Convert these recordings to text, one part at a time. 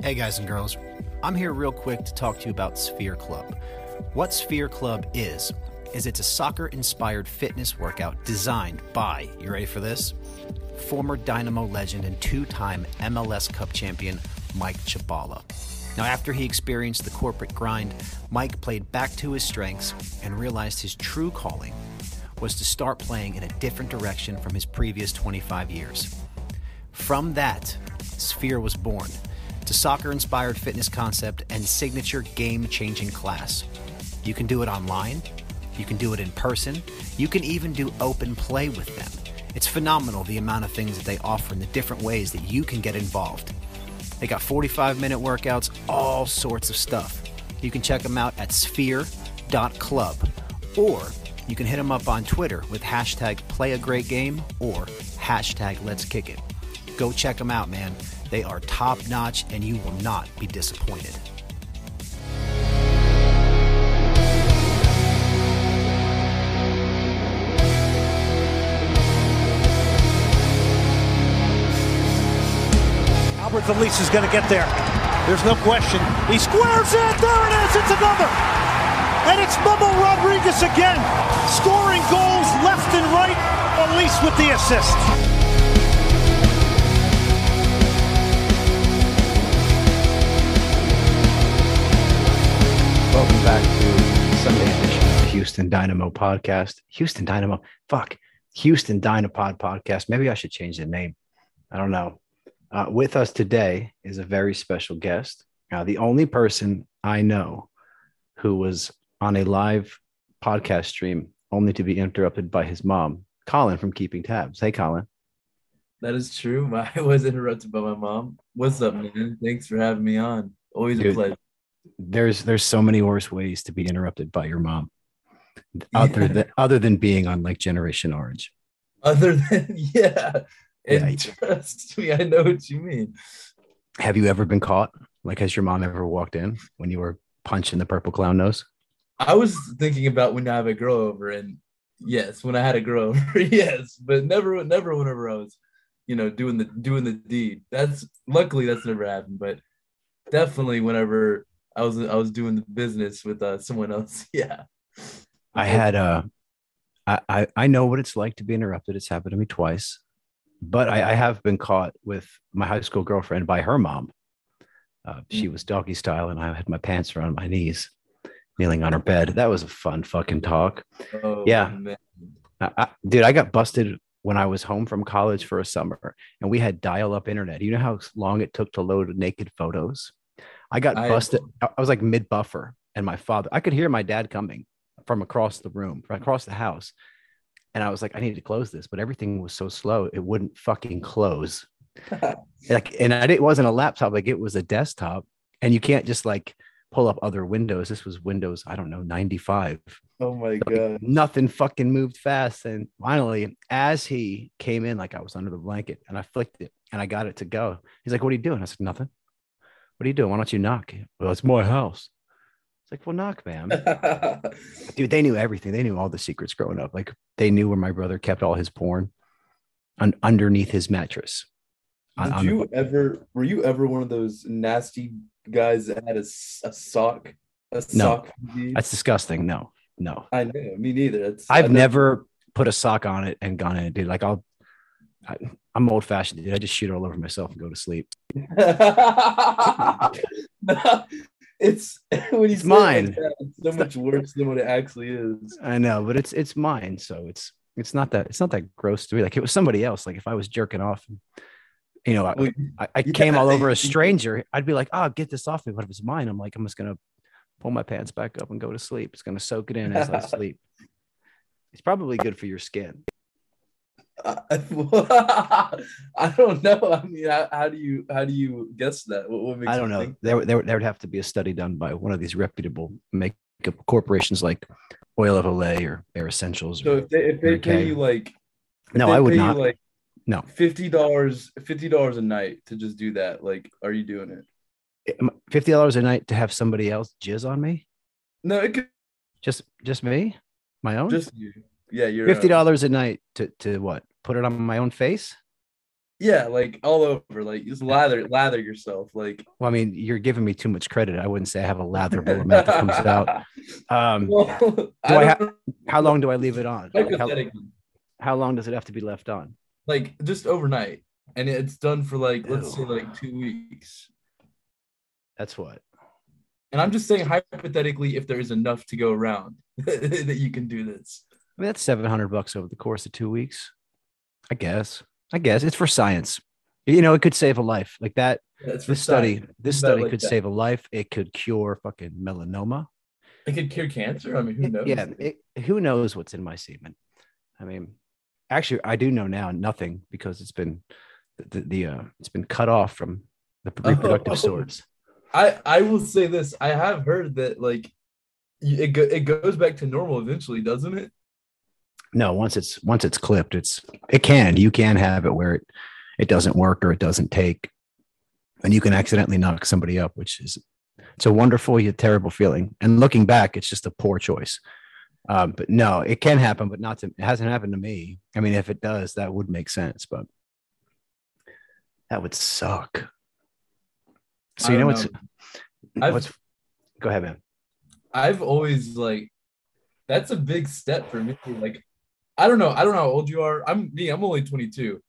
Hey, guys and girls. I'm here real quick to talk to you about Sphere Club. What Sphere Club is, is it's a soccer inspired fitness workout designed by, you ready for this? Former Dynamo legend and two time MLS Cup champion Mike Chabala. Now, after he experienced the corporate grind, Mike played back to his strengths and realized his true calling was to start playing in a different direction from his previous 25 years. From that, Sphere was born. A soccer inspired fitness concept and signature game changing class. You can do it online, you can do it in person, you can even do open play with them. It's phenomenal the amount of things that they offer and the different ways that you can get involved. They got 45 minute workouts, all sorts of stuff. You can check them out at sphere.club or you can hit them up on Twitter with hashtag play a great game or hashtag let's kick it. Go check them out, man. They are top notch and you will not be disappointed. Albert Elis is going to get there. There's no question. He squares it. There it is. It's another. And it's Memo Rodriguez again, scoring goals left and right. Elis with the assist. Welcome back to Sunday edition of the Houston Dynamo podcast. Houston Dynamo, fuck, Houston Dynapod podcast. Maybe I should change the name. I don't know. Uh, with us today is a very special guest. Uh, the only person I know who was on a live podcast stream only to be interrupted by his mom, Colin from Keeping Tabs. Hey, Colin. That is true. I was interrupted by my mom. What's up, man? Thanks for having me on. Always Dude. a pleasure. There's there's so many worse ways to be interrupted by your mom, other than other than being on like Generation Orange. Other than yeah, and Yeah. trust me, I know what you mean. Have you ever been caught? Like, has your mom ever walked in when you were punching the purple clown nose? I was thinking about when I have a girl over, and yes, when I had a girl over, yes, but never, never whenever I was, you know, doing the doing the deed. That's luckily that's never happened, but definitely whenever I was I was doing the business with uh, someone else. Yeah, I had uh I, I I know what it's like to be interrupted. It's happened to me twice, but I, I have been caught with my high school girlfriend by her mom. Uh, she was doggy style, and I had my pants around my knees, kneeling on her bed. That was a fun fucking talk. Oh, Yeah. I, I, dude, I got busted when I was home from college for a summer, and we had dial-up internet. You know how long it took to load naked photos? I got I- busted. I was like mid buffer, and my father. I could hear my dad coming from across the room, from across the house, and I was like, I need to close this, but everything was so slow, it wouldn't fucking close. like, and I, it wasn't a laptop; like it was a desktop, and you can't just like pull up other windows. This was Windows, I don't know, 95. Oh my like, god. nothing fucking moved fast. And finally, as he came in, like I was under the blanket and I flicked it and I got it to go. He's like, What are you doing? I said, Nothing. What are you doing? Why don't you knock? Well, it's my house. It's like, Well, knock, man. Dude, they knew everything. They knew all the secrets growing up. Like they knew where my brother kept all his porn un- underneath his mattress. On- Did on the- you ever were you ever one of those nasty guys that had a, a sock a No. sock that's disgusting. No, no. I know me neither. It's, I've never put a sock on it and gone in dude. Like I'll, I, I'm old fashioned, dude. I just shoot all over myself and go to sleep. No, it's when you It's say it like mine. it's so much worse than what it actually is. I know, but it's it's mine, so it's it's not that it's not that gross to me. Like it was somebody else. Like if I was jerking off, you know, I, I, I came all over a stranger, I'd be like, "Oh, get this off me." But if it's mine, I'm like, I'm just gonna pull my pants back up and go to sleep. It's gonna soak it in as I sleep. It's probably good for your skin. I don't know. I mean, how, how do you how do you guess that? What, what makes I don't know. think There, there, there would have to be a study done by one of these reputable makeup corporations like Oil of Olay or Air Essentials. So Or, if they if they pay you like no, I would not. like No. fifty dollars fifty dollars a night to just do that. Like, are you doing it? Eh, fifty dollars a night to have somebody else jizz on me? No, it could Just, just me, my own. just you. Yeah, you're Fifty dollars a night to to what? Put it on my own face? Yeah, like all over. Like just lather lather yourself. Like Well, I mean, you're giving me too much credit. I wouldn't say I have a latherable amount that comes out. Um, Well, Do I ha- how long do I leave it on? Like, how, hypothetically, how long does it have to be left on? like just overnight, and it's done for like let's say like two weeks. That's what. And I'm just saying hypothetically, if there is enough to go around, that you can do this. I mean, that's 700 bucks over the course of two weeks. I guess. I guess it's for science. You know, it could save a life like that. That's for This study, science. this Think about it study like could that. save a life. It could cure fucking melanoma. It could cure cancer. I mean, who knows? Yeah. It, who knows what's in my semen? I mean, actually, I do know now nothing because it's been the, the uh, it's been cut off from the reproductive Oh. source. I I will say this. I have heard that like it go, it goes back to normal eventually, doesn't it? No, once it's once it's clipped, it's it can you can have it where it it doesn't work or it doesn't take, and you can accidentally knock somebody up, which is it's a wonderful yet terrible feeling. And looking back, it's just a poor choice. Um, but no, it can happen, but not to it hasn't happened to me. I mean, if it does, that would make sense, but that would suck. So you know what's. I've- what's go ahead, man. I've always like that's a big step for me. Like I don't know. I don't know how old you are. I'm me. I'm only 22,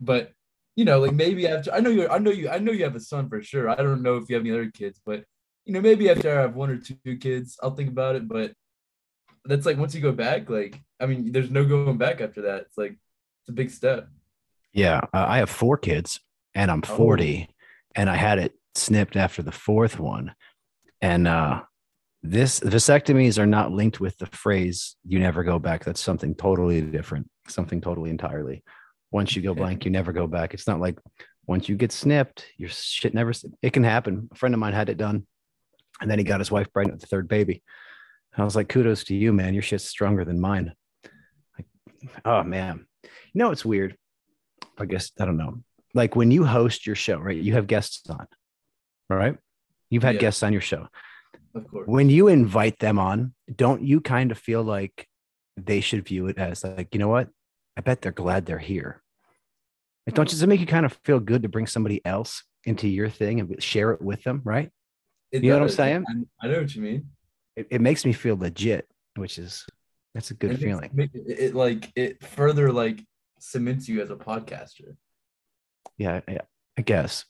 but you know, like maybe after I know you. I know you. I know you have a son for sure. I don't know if you have any other kids, but you know, maybe after I have one or two kids, I'll think about it. But that's like once you go back, like I mean, there's no going back after that. It's like it's a big step. Yeah, uh, I have four kids and I'm Oh. 40 and I had it snipped after the fourth one. And uh this vasectomies are not linked with the phrase you never go back. That's something totally different, something totally entirely. Once you go Okay. blank, you never go back. It's not like once you get snipped, your shit never it can happen. A friend of mine had it done and then he got his wife pregnant with the third baby. I was like, kudos to you, man. Your shit's stronger than mine. Like, oh man. You know, it's weird. I guess I don't know. Like when you host your show, right? You have guests on, right? You've had Yeah. guests on your show. Of course. When you invite them on, don't you kind of feel like they should view it as like, you know what? I bet they're glad they're here. Like, don't mm. does it make you kind of feel good to bring somebody else into your thing and share it with them, right? It You know what I'm saying? I, I know what you mean. It, it makes me feel legit, which is that's a good It makes- feeling. It, it like it further like cements you as a podcaster. yeah, yeah, I guess.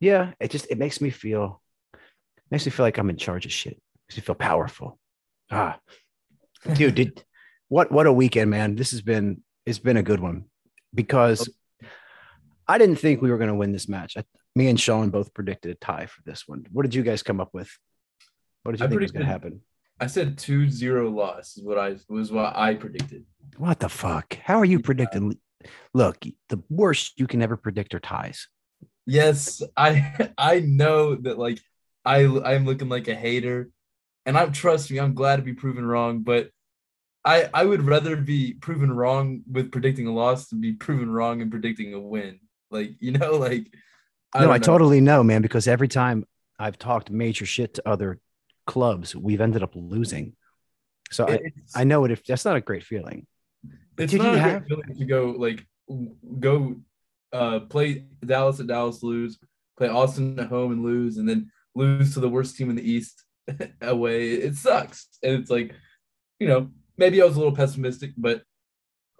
Yeah, it just it makes me feel makes me feel like I'm in charge of shit. Makes me feel powerful. Ah, dude, did what what a weekend, man. This has been it's been a good one because I didn't think we were going to win this match. I, me and Sean both predicted a tie for this one. What did you guys come up with? What did you I think was going to happen? I said 2-0 loss is what I was what I predicted. What the fuck? How are you predicting? Look, the worst you can ever predict are ties. Yes, I I know that like I I'm looking like a hater, and I'm trust me, I'm glad to be proven wrong, but I I would rather be proven wrong with predicting a loss than be proven wrong in predicting a win. Like you know, like no, don't I know. totally know, man, because every time I've talked major shit to other clubs, we've ended up losing. So I, It's- I know it if that's not a great feeling. it's not you a have- great feeling to go like go uh play Dallas at Dallas lose, play Austin at home and lose, and then lose to the worst team in the East away. It sucks, and it's like, you know, maybe I was a little pessimistic, but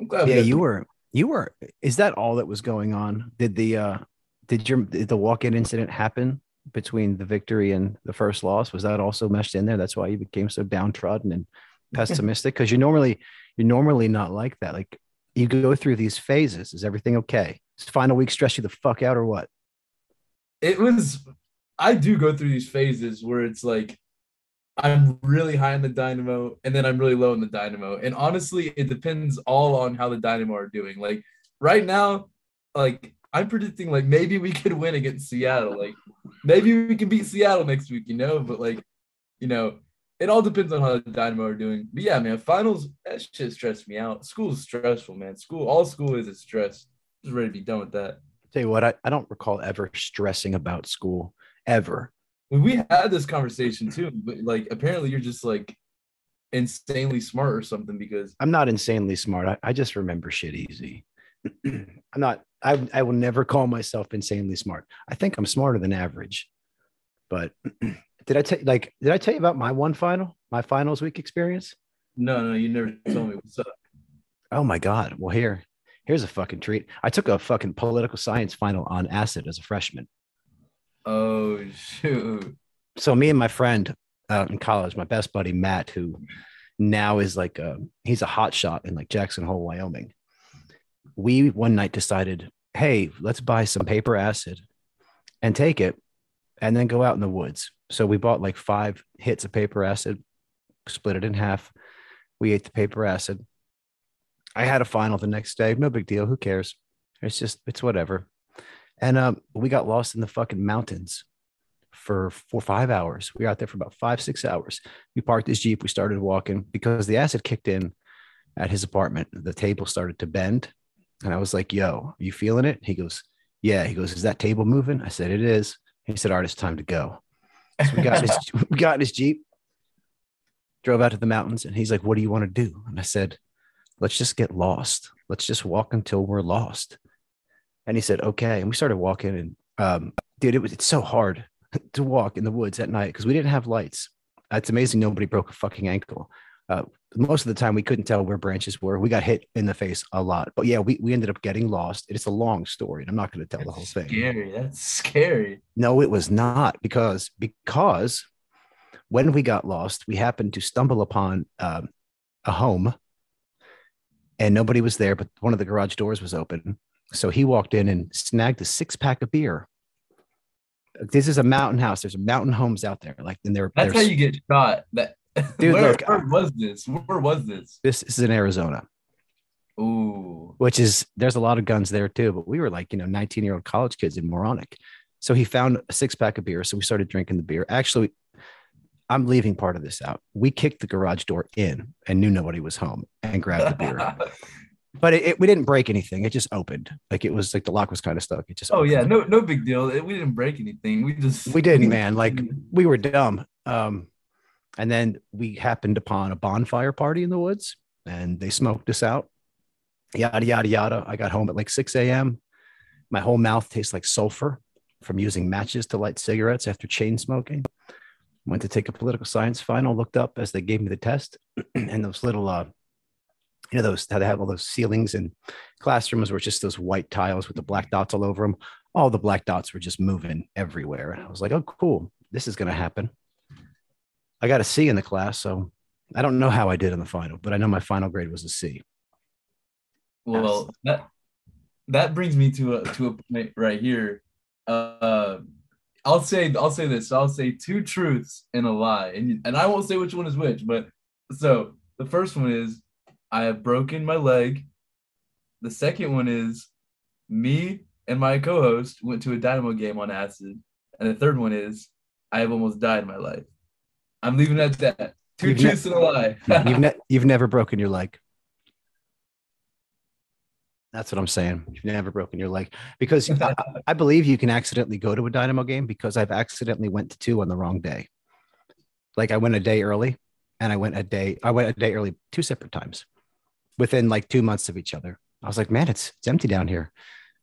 I'm glad. Yeah, got you the- were you were is that all that was going on? Did the uh did your did the walk-in incident happen between the victory and the first loss? Was that also meshed in there? That's why you became so downtrodden and pessimistic? Because you're normally you're normally not like that. Like you go through these phases. Is everything okay? Does final week stress you the fuck out or what? It was. I do go through these phases where it's like. I'm really high in the dynamo and then I'm really low in the dynamo. And honestly, it depends all on how the dynamo are doing. Like right now, like I'm predicting like maybe we could win against Seattle. Like maybe we can beat Seattle next week, you know, but like, you know, it all depends on how the Dynamo are doing. But yeah, man, finals that shit stressed me out. School's stressful, man. School, all school is is stress. Just ready to be done with that. Tell you what, I, I don't recall ever stressing about school ever. We had this conversation too, but like apparently you're just like insanely smart or something because I'm not insanely smart. I, I just remember shit easy. I'm not I I will never call myself insanely smart. I think I'm smarter than average. But did I tell like did I tell you about my one final, my finals week experience? No, no, you never told me what's up. Oh my god. Well, here, here's a fucking treat. I took a fucking political science final on acid as a freshman. Oh shoot. So me and my friend uh, in college, my best buddy Matt, who now is like a, he's a hot shot in like Jackson Hole, Wyoming. We one night decided, hey, let's buy some paper acid and take it and then go out in the woods. So we bought like five hits of paper acid, split it in half. We ate the paper acid. I had a final the next day. No big deal. Who cares? It's just, it's whatever. And um, we got lost in the fucking mountains for four five hours. We were out there for about five six hours. We parked his jeep. We started walking because the acid kicked in at his apartment. The table started to bend, and I was like, "Yo, you feeling it?" He goes, "Yeah." He goes, "Is that table moving?" I said, "It is." He said, "All right, it's time to go." So we got his, we got in his jeep, drove out to the mountains, and he's like, "What do you want to do?" And I said, "Let's just get lost. Let's just walk until we're lost." And he said, "Okay." And we started walking, and um, dude, it was it's so hard to walk in the woods at night because we didn't have lights. It's amazing nobody broke a fucking ankle. Uh, most of the time we couldn't tell where branches were. We got hit in the face a lot, but yeah, we, we ended up getting lost. It's a long story, and I'm not going to tell That's the whole thing. Scary. That's scary. No, it was not because because when we got lost, we happened to stumble upon um, a home, and nobody was there, but one of the garage doors was open. So he walked in and snagged a six pack of beer. This is a mountain house. There's mountain homes out there, like and they're. That's they're how you get shot. That Dude, where, look, where was this? Where was this? this is in Arizona. Ooh. which is there's a lot of guns there too. But we were like, you know, 19 year old college kids in Moronic. So he found a six pack of beer. So we started drinking the beer. Actually, I'm leaving part of this out. We kicked the garage door in and knew nobody was home and grabbed the beer. but it, it- we didn't break anything. It just opened. Like it was like the lock was kind of stuck. It just oh opened. yeah, no, no big deal. We didn't break anything. We just we didn't, man. Like we were dumb. Um, and then we happened upon a bonfire party in the woods, and they smoked us out. Yada yada yada. I got home at like 6 a.m. My whole mouth tastes like sulfur from using matches to light cigarettes after chain smoking. Went to take a political science final. Looked up as they gave me the test, and those little, uh, you know, those how they have all those ceilings in classrooms were just those white tiles with the black dots all over them. All the black dots were just moving everywhere, and I was like, "Oh, cool, this is going to happen." I got a C in the class, so I don't know how I did in the final, but I know my final grade was a C. Well, that that brings me to a to a point right here. Uh, I'll say I'll say this. I'll say two truths and a lie, and and I won't say which one is which. But so the first one is I have broken my leg. The second one is me and my co-host went to a Dynamo game on acid, and the third one is I have almost died in my life. I'm leaving it at that. 2 You've ne- truths and a lie. you've, ne- you've never broken your leg. That's what I'm saying. You've never broken your leg because I, I believe you can accidentally go to a Dynamo game because I've accidentally went to two on the wrong day. Like I went a day early, and I went a day. I went a day early two separate times, within like two months of each other. I was like, man, it's it's empty down here.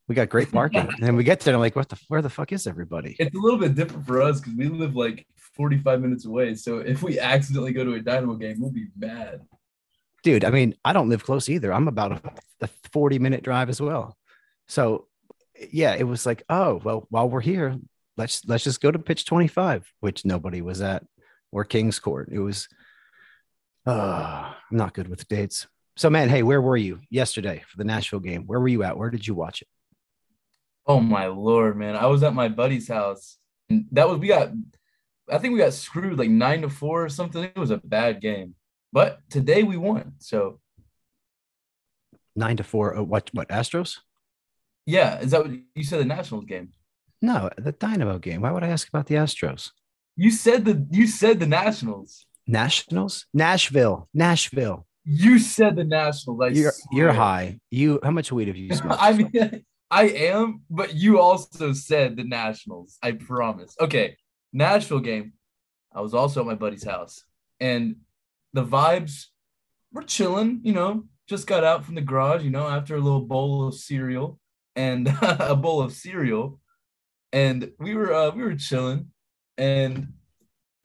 We got great parking, and then we get there. And I'm like, what the where the fuck is everybody? it's a little bit different for us because we live like 45 minutes away. So if we accidentally go to a Dynamo game, we'll be mad. dude i mean i don't live close either i'm about a, a 40 minute drive as well so yeah it was like oh well while we're here let's let's just go to pitch 25 which nobody was at or king's court it was uh i'm not good with dates so man hey where were you yesterday for the nashville game where were you at where did you watch it Oh my lord, man! I was at my buddy's house. And that was we got. I think we got screwed like nine to four or something. It was a bad game, but today we won. So nine to four oh, what what astros yeah, is that what you said? The Nationals game. no the dynamo game why would i ask about the astros You said the you said the Nationals. nationals nashville nashville You said the Nationals. I you're you're high you how much weed have you smoked I mean, I am, but you also said the Nationals. I promise. Okay, Nashville game. I was also at my buddy's house, and the vibes were chilling. You know, just got out from the garage. You know, after a little bowl of cereal, and a bowl of cereal, and we were uh, we were chilling, and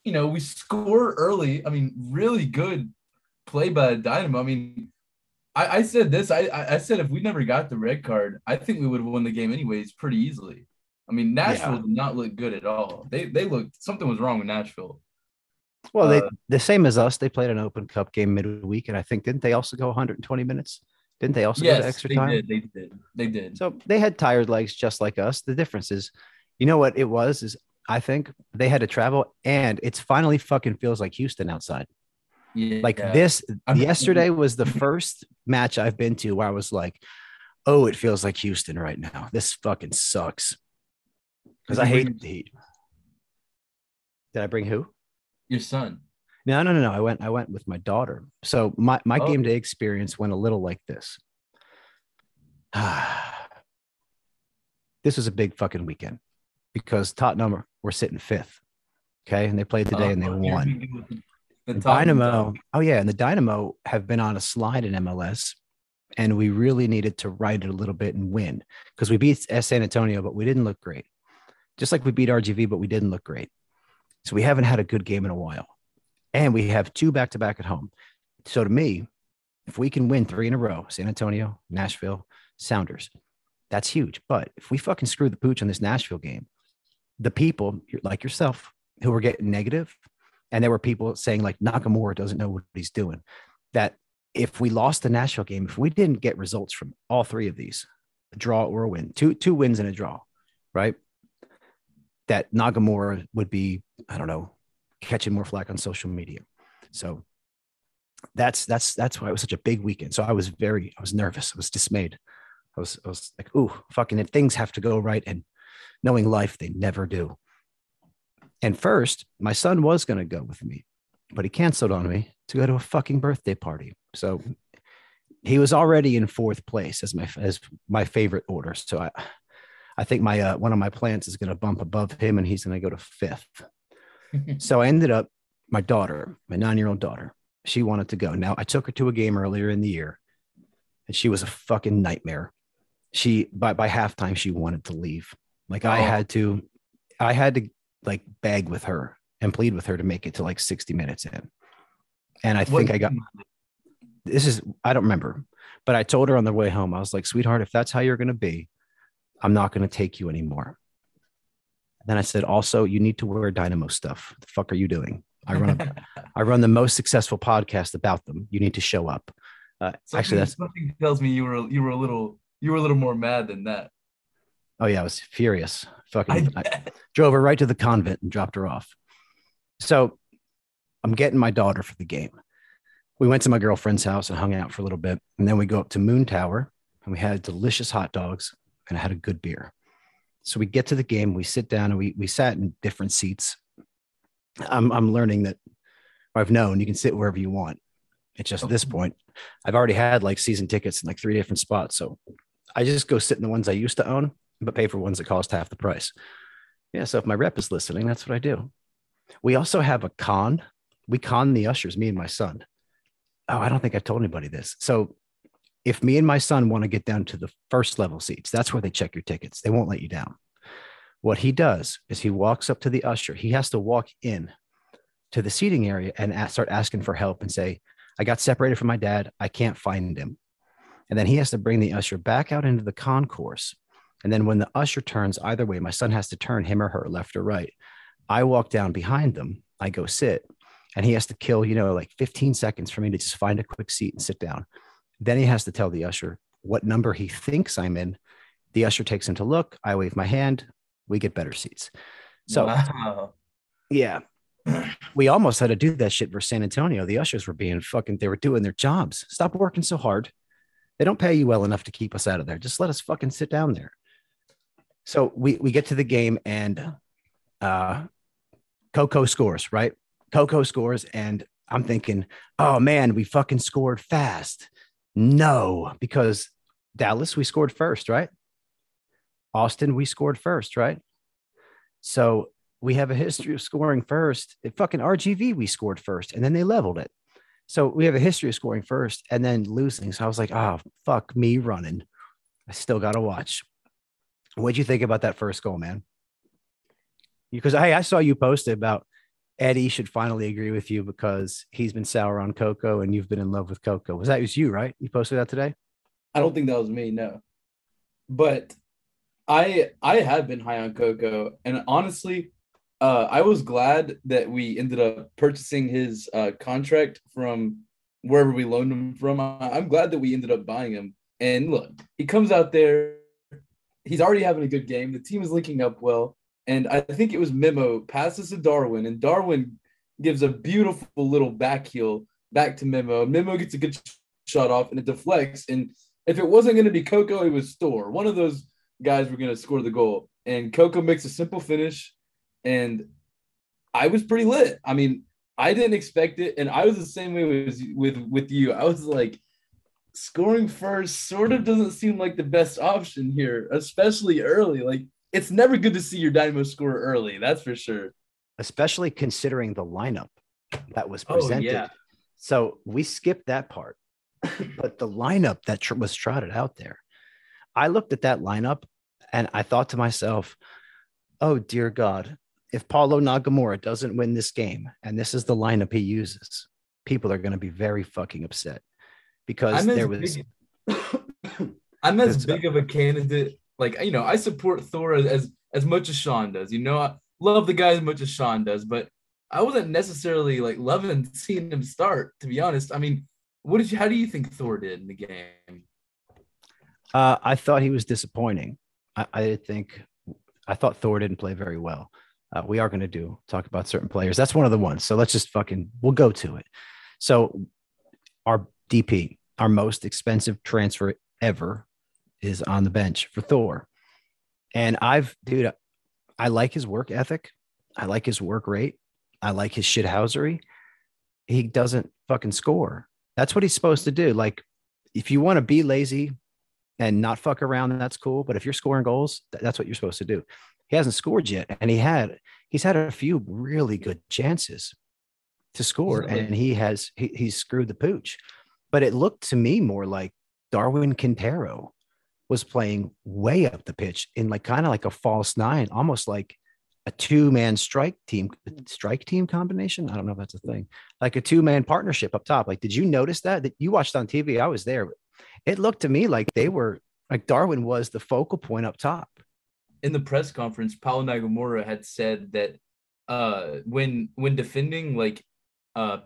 you know we score early. I mean, really good play by Dynamo. I mean, I, I said this. I I said if we never got the red card, I think we would have won the game anyways, pretty easily. I mean, Nashville yeah. did not look good at all. They they looked something was wrong with Nashville. Well, they uh, the same as us. They played an Open Cup game midweek, and I think didn't they also go 120 minutes? Didn't they also yes, go to extra they time? Did, they did. They did. So they had tired legs just like us. The difference is, you know what it was is I think they had to travel, and it's finally fucking feels like Houston outside. Yeah, like this I'm, yesterday was the first match I've been to where I was like, oh, it feels like Houston right now. This fucking sucks. Because I hate the heat. Did I bring who? Your son. No, no, no, no. I went. I went with my daughter. So my my oh. game day experience went a little like this. this was a big fucking weekend because Tottenham were sitting fifth. Okay, and they played today uh, and they oh, won. The Dynamo. Oh yeah, and the Dynamo have been on a slide in MLS, and we really needed to ride it a little bit and win because we beat San Antonio, but we didn't look great. Just like we beat RGV, but we didn't look great. So we haven't had a good game in a while. And we have two back to back at home. So to me, if we can win three in a row, San Antonio, Nashville, Sounders, that's huge. But if we fucking screw the pooch on this Nashville game, the people like yourself who were getting negative, and there were people saying like Nagamura doesn't know what he's doing, that if we lost the Nashville game, if we didn't get results from all three of these, a draw or a win, two two wins and a draw, right? That Nagamura would be, I don't know, catching more flack on social media. So that's that's that's why it was such a big weekend. So I was very I was nervous. I was dismayed. I was I was like, ooh, fucking if things have to go right and knowing life, they never do. And first, my son was gonna go with me, but he canceled on me to go to a fucking birthday party. So he was already in fourth place as my as my favorite order. So I I think my uh, one of my plants is going to bump above him, and he's going to go to fifth so I ended up, my daughter, my nine year old daughter, she wanted to go. Now I took her to a game earlier in the year and she was a fucking nightmare. She, by, by halftime, she wanted to leave. Like oh. I had to, I had to like beg with her and plead with her to make it to like 60 minutes in. And I think what? I got, this is, I don't remember, but I told her on the way home, I was like, sweetheart, if that's how you're going to be, I'm not going to take you anymore. Then I said, also, you need to wear Dynamo stuff. What the fuck are you doing? I run, a, I run the most successful podcast about them. You need to show up. Uh, actually, that's something tells me you were you were a little you were a little more mad than that. Oh yeah, I was furious. Fucking I, I drove her right to the convent and dropped her off. So I'm getting my daughter for the game. We went to my girlfriend's house and hung out for a little bit, and then we go up to Moon Tower and we had delicious hot dogs and I had a good beer. So we get to the game, we sit down, and we we sat in different seats. I'm I'm learning that I've known you can sit wherever you want. It's just at this point, I've already had like season tickets in like three different spots. So I just go sit in the ones I used to own, but pay for ones that cost half the price. Yeah. So if my rep is listening, that's what I do. We also have a con. We con the ushers, me and my son. Oh, I don't think I've told anybody this. So if me and my son want to get down to the first level seats, that's where they check your tickets. They won't let you down. What he does is he walks up to the usher. He has to walk in to the seating area and start asking for help and say, I got separated from my dad. I can't find him. And then he has to bring the usher back out into the concourse. And then when the usher turns either way, my son has to turn him or her left or right. I walk down behind them. I go sit, and he has to kill, you know, like 15 seconds for me to just find a quick seat and sit down. Then he has to tell the usher what number he thinks I'm in. The usher takes him to look. I wave my hand. We get better seats. So, wow. yeah, we almost had to do that shit for San Antonio. The ushers were being fucking, they were doing their jobs. Stop working so hard. They don't pay you well enough to keep us out of there. Just let us fucking sit down there. So we, we get to the game and uh, Coco scores, right? Coco scores. And I'm thinking, oh man, we fucking scored fast. No, because Dallas, we scored first, right? Austin, we scored first, right? So we have a history of scoring first. At fucking RGV, we scored first and then they leveled it. So we have a history of scoring first and then losing. So I was like, oh, fuck me running. I still got to watch. What'd you think about that first goal, man? Because hey, I saw you posted about Eddie should finally agree with you because he's been sour on Coco and you've been in love with Coco. Was that was you, right? You posted that today? I don't think that was me, no. But I I have been high on Coco, and honestly, uh, I was glad that we ended up purchasing his uh, contract from wherever we loaned him from. I, am glad that we ended up buying him. And look, he comes out there, he's already having a good game. The team is linking up well, and I think it was Memo passes to Darwin, and Darwin gives a beautiful little back heel back to Memo. Memo gets a good shot off, and it deflects. And if it wasn't going to be Coco, it was Thor. One of those guys were going to score the goal. And Coco makes a simple finish. And I was pretty lit. I mean, I didn't expect it. And I was the same way with, with, with you. I was like, scoring first sort of doesn't seem like the best option here, especially early. Like, it's never good to see your Dynamo score early. That's for sure. Especially considering the lineup that was oh, presented. Oh, yeah. So we skipped that part. but the lineup that tr- was trotted out there, I looked at that lineup and I thought to myself, oh, dear God, if Paulo Nagamura doesn't win this game and this is the lineup he uses, people are going to be very fucking upset because there was. Big, I'm as big of a candidate. Like, you know, I support Thor as, as much as Sean does. You know, I love the guy as much as Sean does, but I wasn't necessarily like loving seeing him start, to be honest. I mean, what did you? How do you think Thor did in the game? Uh, I thought he was disappointing. I, I think I thought Thor didn't play very well. Uh, we are going to do talk about certain players. That's one of the ones. So let's just fucking we'll go to it. So our DP, our most expensive transfer ever, is on the bench for Thor. And I've, dude, I like his work ethic. I like his work rate. I like his shithousery. He doesn't fucking score. That's what he's supposed to do. Like, if you want to be lazy and not fuck around, that's cool. But if you're scoring goals, that's what you're supposed to do. He hasn't scored yet, and he had he's had a few really good chances to score, and he has he, he's screwed the pooch. But it looked to me more like Darwin Quintero was playing way up the pitch in like kind of like a false nine, almost like a two man strike team strike team combination. I don't know if that's a thing. Like a two man partnership up top. Like, did you notice that? That you watched on TV? I was there. It looked to me like they were like Darwin was the focal point up top. In the press conference, Paulo Nagamura had said that uh when when defending like uh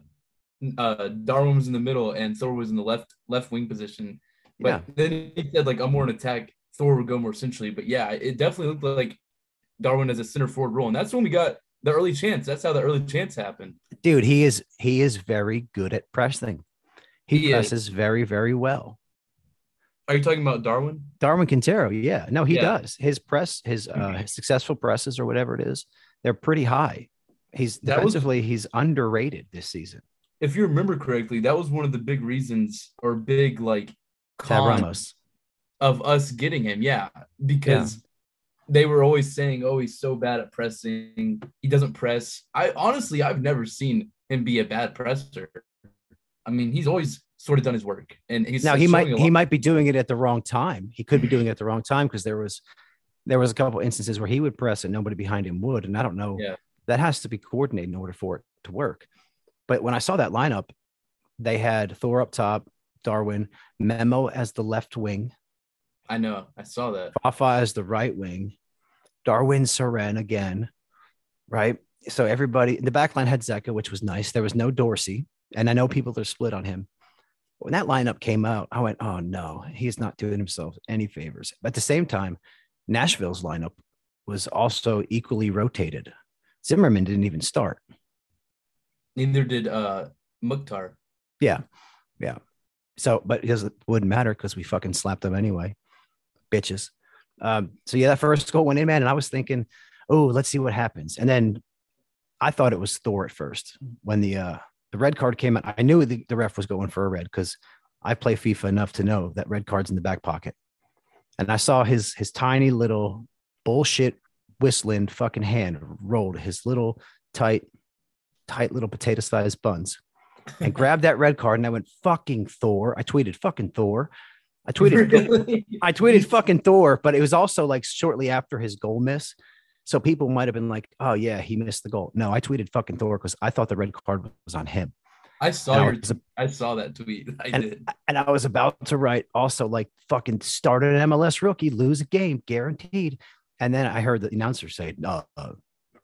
uh Darwin was in the middle and Thor was in the left left wing position. But yeah. then he said like I'm more an attack, Thor would go more centrally. But yeah, it definitely looked like Darwin as a center forward role. And that's when we got the early chance. That's how the early chance happened. Dude, he is he is very good at pressing. He, he presses is. very, very well. Are you talking about Darwin? Darwin Quintero, yeah. No, he yeah. does. His press, his uh mm-hmm. his successful presses or whatever it is, they're pretty high. He's that defensively, was, he's underrated this season. If you remember correctly, that was one of the big reasons or big like cons of us getting him. Yeah, because they were always saying, "Oh, he's so bad at pressing. He doesn't press." I honestly, I've never seen him be a bad presser. I mean, he's always sort of done his work, and he's now he might he might be doing it at the wrong time. He could be doing it at the wrong time because there was there was a couple instances where he would press and nobody behind him would, and I don't know. Yeah. That has to be coordinated in order for it to work. But when I saw that lineup, they had Thor up top, Darwin, Memo as the left wing, I know. I saw that. Fafa as the right wing, Darwin Cerén again, right? So everybody in the back line had Zeca, which was nice. There was no Dorsey. And I know people are split on him. When that lineup came out, I went, oh no, he's not doing himself any favors. But at the same time, Nashville's lineup was also equally rotated. Zimmerman didn't even start. Neither did uh Mukhtar. Yeah. Yeah. So, but it doesn't wouldn't matter because we fucking slapped them anyway bitches. Um, so yeah, that first goal went in, man, and I was thinking, oh, let's see what happens. And then I thought it was Thor at first when the uh, the red card came out. I knew the, the ref was going for a red because I play FIFA enough to know that red card's in the back pocket. And I saw his his tiny little bullshit whistling fucking hand rolled his little tight, tight little potato sized buns and grabbed that red card. And I went, fucking Thor. I tweeted, fucking Thor. I tweeted Really? I tweeted fucking Thor, but it was also like shortly after his goal miss. So people might have been like, "Oh yeah, he missed the goal." No, I tweeted fucking Thor because I thought the red card was on him, I saw And I was- I saw that tweet. I And- did. and I was about to write also like fucking started an MLS rookie, lose a game, guaranteed. And then I heard the announcer say, uh, uh,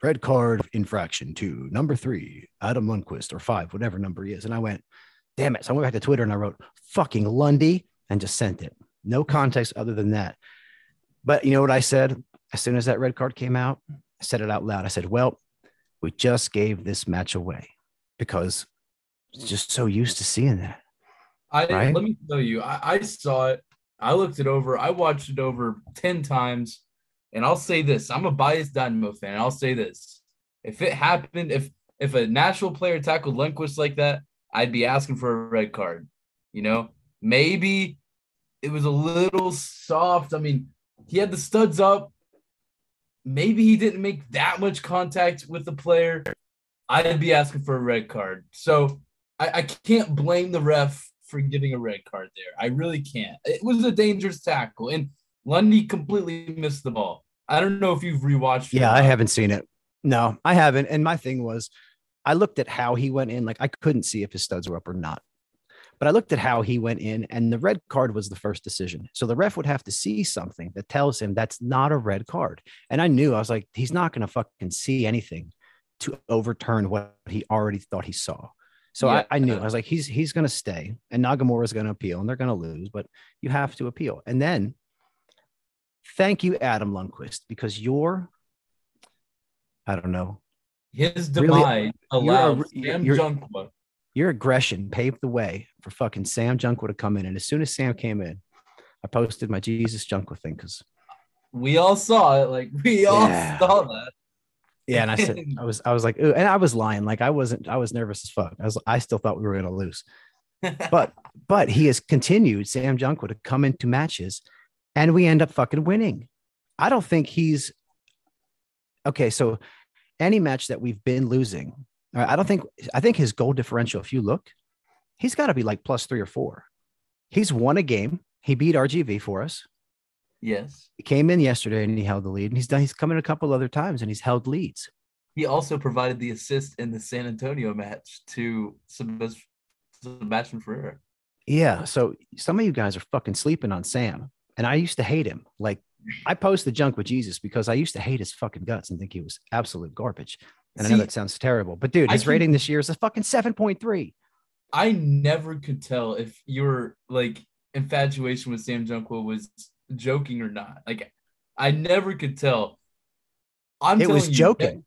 "Red card infraction to number three, Adam Lundqvist, or five, whatever number he is." And I went, "Damn it!" So I went back to Twitter and I wrote "fucking Lundy" and just sent it. No context other than that. But you know what I said as soon as that red card came out? I said it out loud. I said, "Well, we just gave this match away because it's just so used to seeing that." I Right? let me tell you, I, I saw it. I looked it over. I watched it over ten times, and I'll say this: I'm a biased Dynamo fan. I'll say this: if it happened, if if a national player tackled Lundqvist like that, I'd be asking for a red card. You know, maybe it was a little soft. I mean, he had the studs up. Maybe he didn't make that much contact with the player. I'd be asking for a red card. So I, I can't blame the ref for giving a red card there. I really can't. It was a dangerous tackle, and Lundy completely missed the ball. I don't know if you've rewatched. Yeah, I haven't seen it. No, I haven't. And my thing was, I looked at how he went in. Like I couldn't see if his studs were up or not. But I looked at how he went in, and the red card was the first decision. So the ref would have to see something that tells him that's not a red card. And I knew I was like, he's not going to fucking see anything to overturn what he already thought he saw. So Yeah. I, I knew I was like, he's he's going to stay, and Nagamura is going to appeal, and they're going to lose, but you have to appeal. And then, thank you, Adam Lundqvist, because you're, I don't know, His Really, demise allowed you're- Sam you're- Junqua. your aggression paved the way for fucking Sam Junqua to come in. And as soon as Sam came in, I posted my Jesus Junqua thing because We all saw it. Like we all Yeah. saw that. yeah, and I said I was I was like, "Ooh," and I was lying, like I wasn't, I was nervous as fuck. I was, I still thought we were gonna lose, but but he has continued Sam Junqua to come into matches, and we end up fucking winning. I don't think he's okay. So any match that we've been losing, I don't think I think his goal differential. If you look, he's got to be like plus three or four. He's won a game. He beat RGV for us. yes. He came in yesterday and he held the lead. And he's done. He's come in a couple other times and he's held leads. He also provided the assist in the San Antonio match to Sebas- Sebastian Ferreira. Yeah. So some of you guys are fucking sleeping on Sam. And I used to hate him. Like I post the junk with Jesus because I used to hate his fucking guts and think he was absolute garbage. And I know that sounds terrible, but dude, his can- rating this year is a fucking 7.3. I never could tell if your like infatuation with Sam Junqua was joking or not. Like I never could tell. I'm it was joking.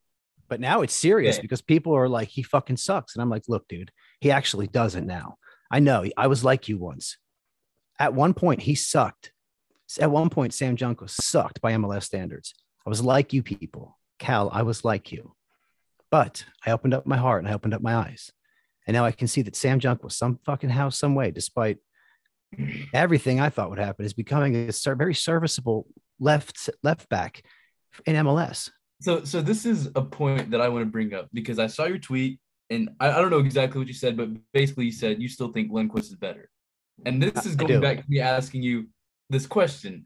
But now it's serious Yeah. because people are like, he fucking sucks. And I'm like, look, dude, he actually doesn't now. I know I was like you once. At one point, he sucked. At one point, Sam Junqua sucked by MLS standards. I was like you people. Cal, I was like you. But I opened up my heart and I opened up my eyes. And now I can see that Sam Junqua, some fucking how, some way, despite everything I thought would happen, is becoming a very serviceable left left back in MLS. So, so this is a point that I want to bring up because I saw your tweet and I, I don't know exactly what you said, but basically you said you still think Lindquist is better. And this is going back to me asking you this question.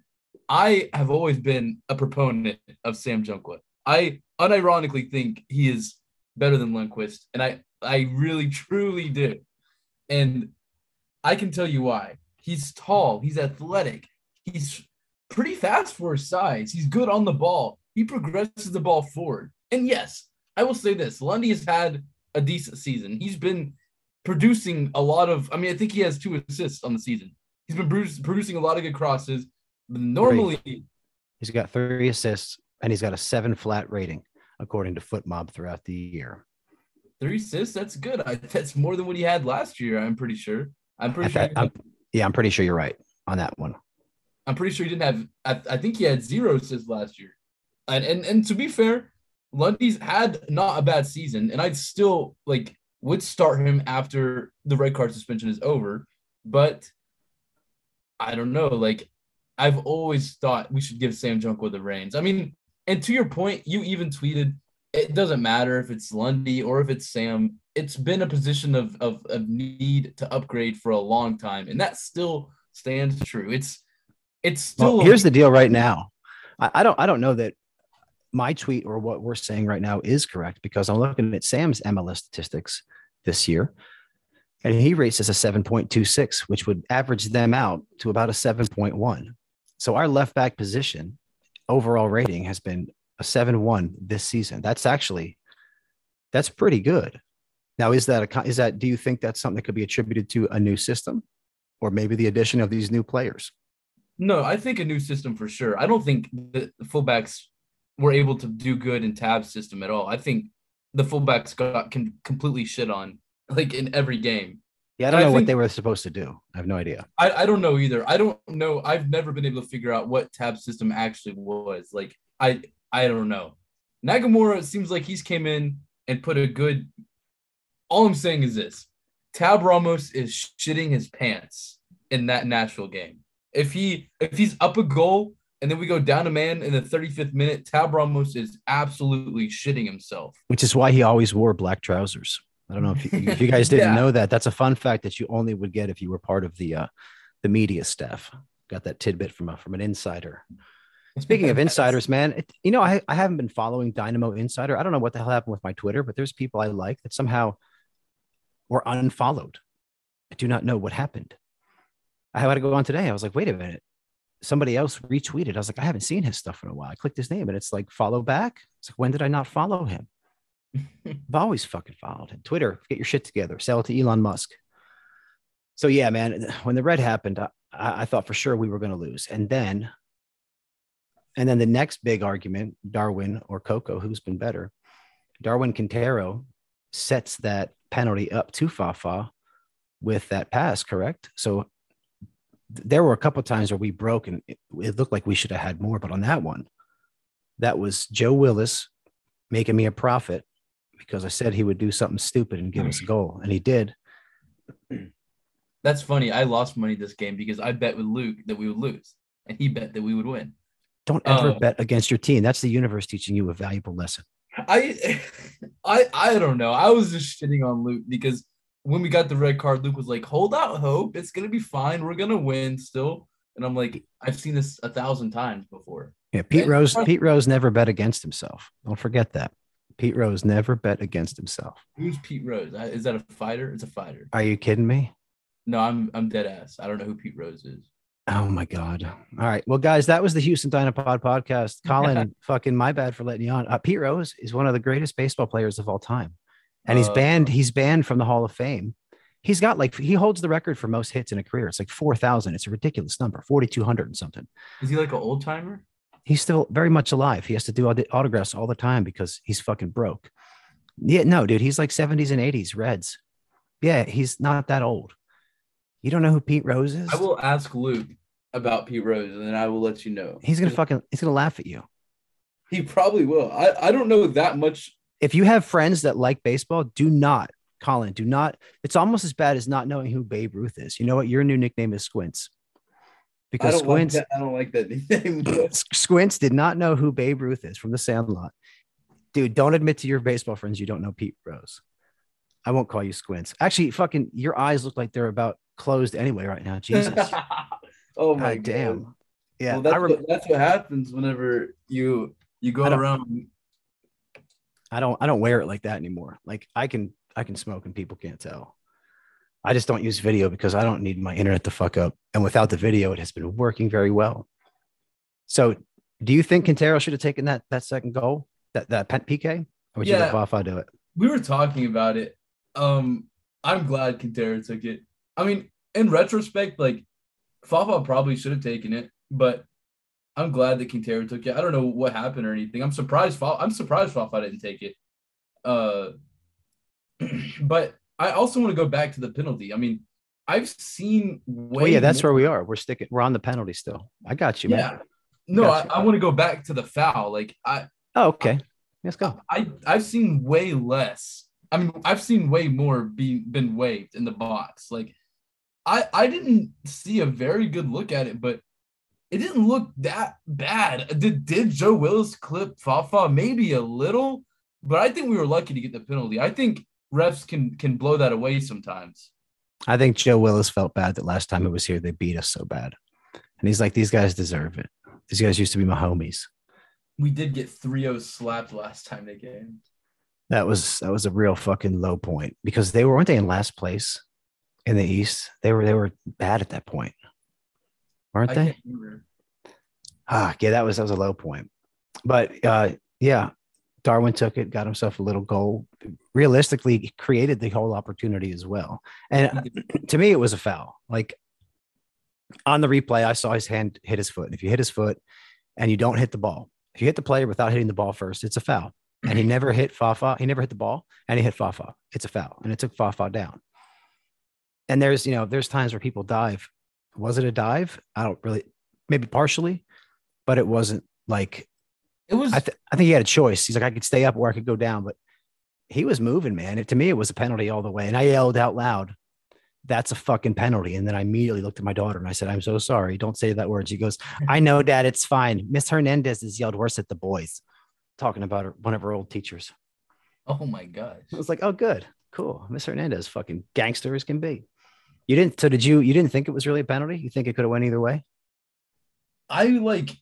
I have always been a proponent of Sam Junqua. I unironically think he is better than Lundqvist, and I I really truly do. And I can tell you why. He's tall, he's athletic, he's pretty fast for his size. He's good on the ball. He progresses the ball forward. And yes, I will say this: Lundy has had a decent season. He's been producing a lot of. I mean, I think he has two assists on the season. He's been produ- producing a lot of good crosses. Normally, He's got three assists and he's got a seven flat rating, according to FotMob throughout the year. three assists. That's good. I, that's more than what he had last year. I'm pretty sure. I'm pretty sure. I'm, yeah, I'm pretty sure you're right on that one. I'm pretty sure he didn't have. I, I think he had zero assists last year. And and and to be fair, Lundy's had not a bad season, and I'd still like would start him after the red card suspension is over. But I don't know. Like I've always thought we should give Sam Junqua the reins. I mean, and to your point, you even tweeted it doesn't matter if it's Lundy or if it's Sam. It's been a position of, of, of need to upgrade for a long time. And that still stands true. It's it's still well, here's the deal right now. I, I don't I don't know that my tweet or what we're saying right now is correct because I'm looking at Sam's MLS statistics this year, and he rates us a 7.26, which would average them out to about a 7.1. So our left back position overall rating has been a 7-1 this season. That's actually that's pretty good. Now, is that a is that do you think that's something that could be attributed to a new system or maybe the addition of these new players? No, I think a new system for sure. I don't think the fullbacks were able to do good in Tab system at all. I think the fullbacks got can completely shit on like in every game. Yeah, I don't know I what they were supposed to do. I have no idea. I, I don't know either. I don't know. I've never been able to figure out what Tab system actually was. Like I I don't know. Nagamura seems like he's came in and put a good. All I'm saying is this: Tab Ramos is shitting his pants in that Nashville game. If he if he's up a goal and then we go down a man in the 35th minute. Tab Ramos is absolutely shitting himself. Which is why he always wore black trousers. I don't know if you, if you guys didn't yeah. know that. That's a fun fact that you only would get if you were part of the uh, the media staff. Got that tidbit from a, from an insider. Speaking of insiders, man, it, you know I, I haven't been following Dynamo Insider. I don't know what the hell happened with my Twitter, but there's people I like that somehow were unfollowed. I do not know what happened. I had to go on today. I was like, wait a minute somebody else retweeted. I was like, I haven't seen his stuff in a while. I clicked his name and it's like follow back. It's like, when did I not follow him? I've always fucking followed him. Twitter, get your shit together. Sell it to Elon Musk. So yeah, man, when the red happened, I, I thought for sure we were going to lose. And then, and then the next big argument, Darwin or Coco, who's been better? Darwin Quintero sets that penalty up to Fafa with that pass, correct? So there were a couple times where we broke and it, it, looked like we should have had more, but on that one, that was Joe Willis making me a profit because I said he would do something stupid and give us a goal, and he did. That's funny. I lost money this game because I bet with Luke that we would lose, and he bet that we would win. Don't ever um, bet against your team. That's the universe teaching you a valuable lesson. I, I, I don't know. I was just shitting on Luke because when we got the red card, Luke was like, "Hold out hope. It's gonna be fine. We're gonna win still." And I'm like, "I've seen this a thousand times before." Yeah, Pete and Rose. Pete Rose never bet against himself. Don't forget that. Pete Rose never bet against himself. Who's Pete Rose? Is that a fighter? It's a fighter. Are you kidding me? No, I'm I'm dead ass. I don't know who Pete Rose is. Oh my god! All right, well, guys, that was the Houston Dynapod podcast. Colin, fucking my bad for letting you on. Uh, Pete Rose is one of the greatest baseball players of all time and he's uh, banned. He's banned from the Hall of Fame. He's got like he holds the record for most hits in a career. It's like four thousand. It's a ridiculous number, forty two hundred and something. Is he like an old timer? He's still very much alive. He has to do autographs all the time because he's fucking broke. Yeah, no, dude, he's like seventies and eighties Reds. Yeah, he's not that old. You don't know who Pete Rose is? I will ask Luke about Pete Rose, and then I will let you know. He's gonna fucking he's gonna laugh at you. He probably will. I, I don't know that much if you have friends that like baseball, do not, Colin, do not. It's almost as bad as not knowing who Babe Ruth is. You know what? Your new nickname is Squints. Because I Squints, like I don't like that nickname. Squints did not know who Babe Ruth is from the Sandlot. Dude, don't admit to your baseball friends you don't know Pete Rose. I won't call you Squints. Actually, fucking, your eyes look like they're about closed anyway right now. Jesus. oh my God, damn. Yeah, well, that's, rem- what, that's what happens whenever you you go around I don't I don't wear it like that anymore. Like I can I can smoke and people can't tell. I just don't use video because I don't need my internet to fuck up. And without the video, it has been working very well. So do you think Quintero should have taken that that second goal, that that PK? Or would yeah, you let Fafa do it? We were talking about it. Um, I'm glad Quintero took it. I mean, in retrospect, like Fafa probably should have taken it, but I'm glad that Quintero took it. I don't know what happened or anything. I'm surprised. Fafa, I'm surprised Fafa didn't take it. Uh, but I also want to go back to the penalty. I mean, I've seen. Way oh yeah, that's more... where we are. We're sticking. We're on the penalty still. I got you. Yeah. Man. No, I, I, want to go back to the foul. Like I. Oh okay. Let's go. I I've seen way less. I mean, I've seen way more being been waved in the box. Like, I I didn't see a very good look at it, but it didn't look that bad. Did did Joe Willis clip Fafa? Maybe a little, but I think we were lucky to get the penalty. I think refs can can blow that away sometimes. I think Joe Willis felt bad that last time it was here they beat us so bad, and he's like, these guys deserve it. These guys used to be my homies. We did get 3-0 slapped last time they came. That was that was a real fucking low point because they were weren't they in last place in the East? They were they were bad at that point, weren't I they? Ah, yeah, that was that was a low point. But uh, yeah, Darwin took it, got himself a little goal. Realistically, created the whole opportunity as well. And uh, to me, it was a foul. Like on the replay, I saw his hand hit his foot. And if you hit his foot and you don't hit the ball, if you hit the player without hitting the ball first, it's a foul. And he never hit Fafa. He never hit the ball, and he hit Fafa. It's a foul, and it took Fafa down. And there's you know there's times where people dive. Was it a dive? I don't really, maybe partially, but it wasn't like It was I, th- I think he had a choice. He's like, I could stay up or I could go down, but he was moving, man. It, to me, it was a penalty all the way. And I yelled out loud, that's a fucking penalty. And then I immediately looked at my daughter and I said, I'm so sorry. Don't say that word. She goes, I know, dad, it's fine. Miss Hernandez has yelled worse at the boys, talking about her, one of her old teachers. oh my gosh. I was like, oh, good, cool. Miss Hernandez, fucking gangster as can be. You didn't, so did you, you didn't think it was really a penalty? You think it could have went either way? I like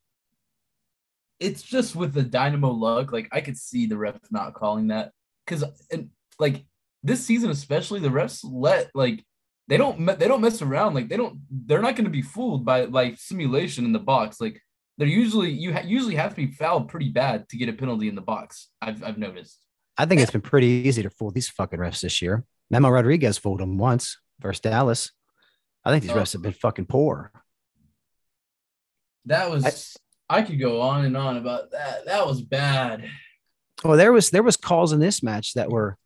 it's just with the dynamo luck, like I could see the refs not calling that because and like this season especially the refs let like they don't they don't mess around like they don't they're not going to be fooled by like simulation in the box like they're usually you ha- usually have to be fouled pretty bad to get a penalty in the box I've I've noticed I think it's been pretty easy to fool these fucking refs this year. Memo Rodriguez fooled them once versus Dallas. I think these Oh. refs have been fucking poor. that was I, could go on and on about that that was bad Well, there was there was calls in this match that were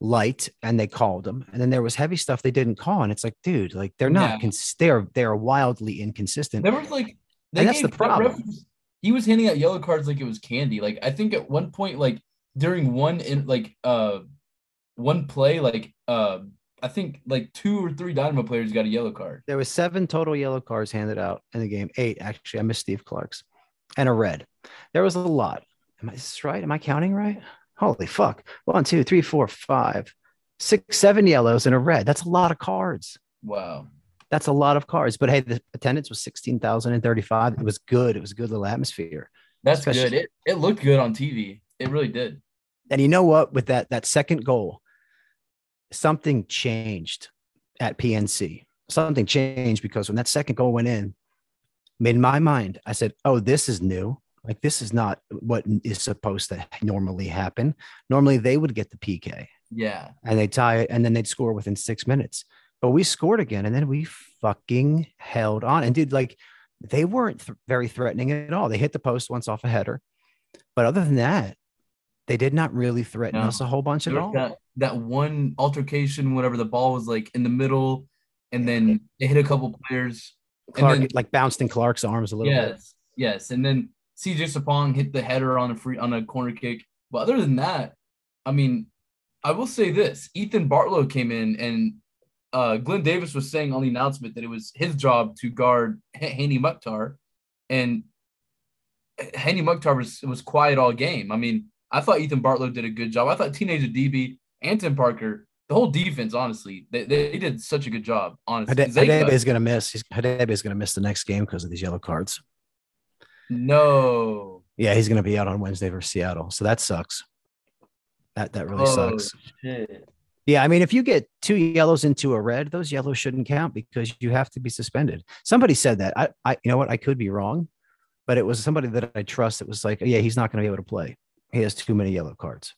light and they called them, and then there was heavy stuff they didn't call, and it's like, dude, like they're not Yeah. cons- they're they're wildly inconsistent. There was like they And that's the problem. he was handing out yellow cards like it was candy. Like I think at one point, like during one in like uh one play, like uh I think like two or three Dynamo players got a yellow card. There was seven total yellow cards handed out in the game. Eight actually. I missed Steve Clark's, and a red. There was a lot. Am I this right? Am I counting right? Holy fuck! One, two, three, four, five, six, seven yellows and a red. That's a lot of cards. Wow. That's a lot of cards. But hey, the attendance was sixteen thousand and thirty-five. It was good. It was a good little atmosphere. That's Especially- good. It it looked good on TV. It really did. And you know what? With that that second goal, something changed at PNC. Something changed because when that second goal went in, in my mind, I said, "Oh, this is new. Like this is not what is supposed to normally happen. Normally, they would get the PK Yeah. and they tie it, and then they'd score within six minutes. But we scored again, and then we fucking held on. And dude, like they weren't th- very threatening at all. They hit the post once off a header, but other than that, they did not really threaten No. us a whole bunch at all. that that one altercation, whatever the ball was like in the middle, and then it hit a couple players. And Clark then- like bounced in Clark's arms a little bit. Yes, yes, and then CJ Sapong hit the header on a free on a corner kick. But other than that, I mean, I will say this: Ethan Bartlow came in, and uh, Glenn Davis was saying on the announcement that it was his job to guard H- Hany Mukhtar, and Hany Mukhtar was was quiet all game. I mean, I thought Ethan Bartlow did a good job. I thought Teenage Hadebe and Tim Parker, the whole defense, honestly, they, they did such a good job. Honestly, Hadebe is going to miss. Hadebe is going to miss the next game because of these yellow cards. no. Yeah, he's going to be out on Wednesday versus Seattle. So that sucks. That that really Oh, sucks. shit. Yeah, I mean, if you get two yellows into a red, those yellows shouldn't count because you have to be suspended. Somebody said that. I, I, you know what? I could be wrong, but it was somebody that I trust that was like, yeah, he's not going to be able to play. He has too many yellow cards.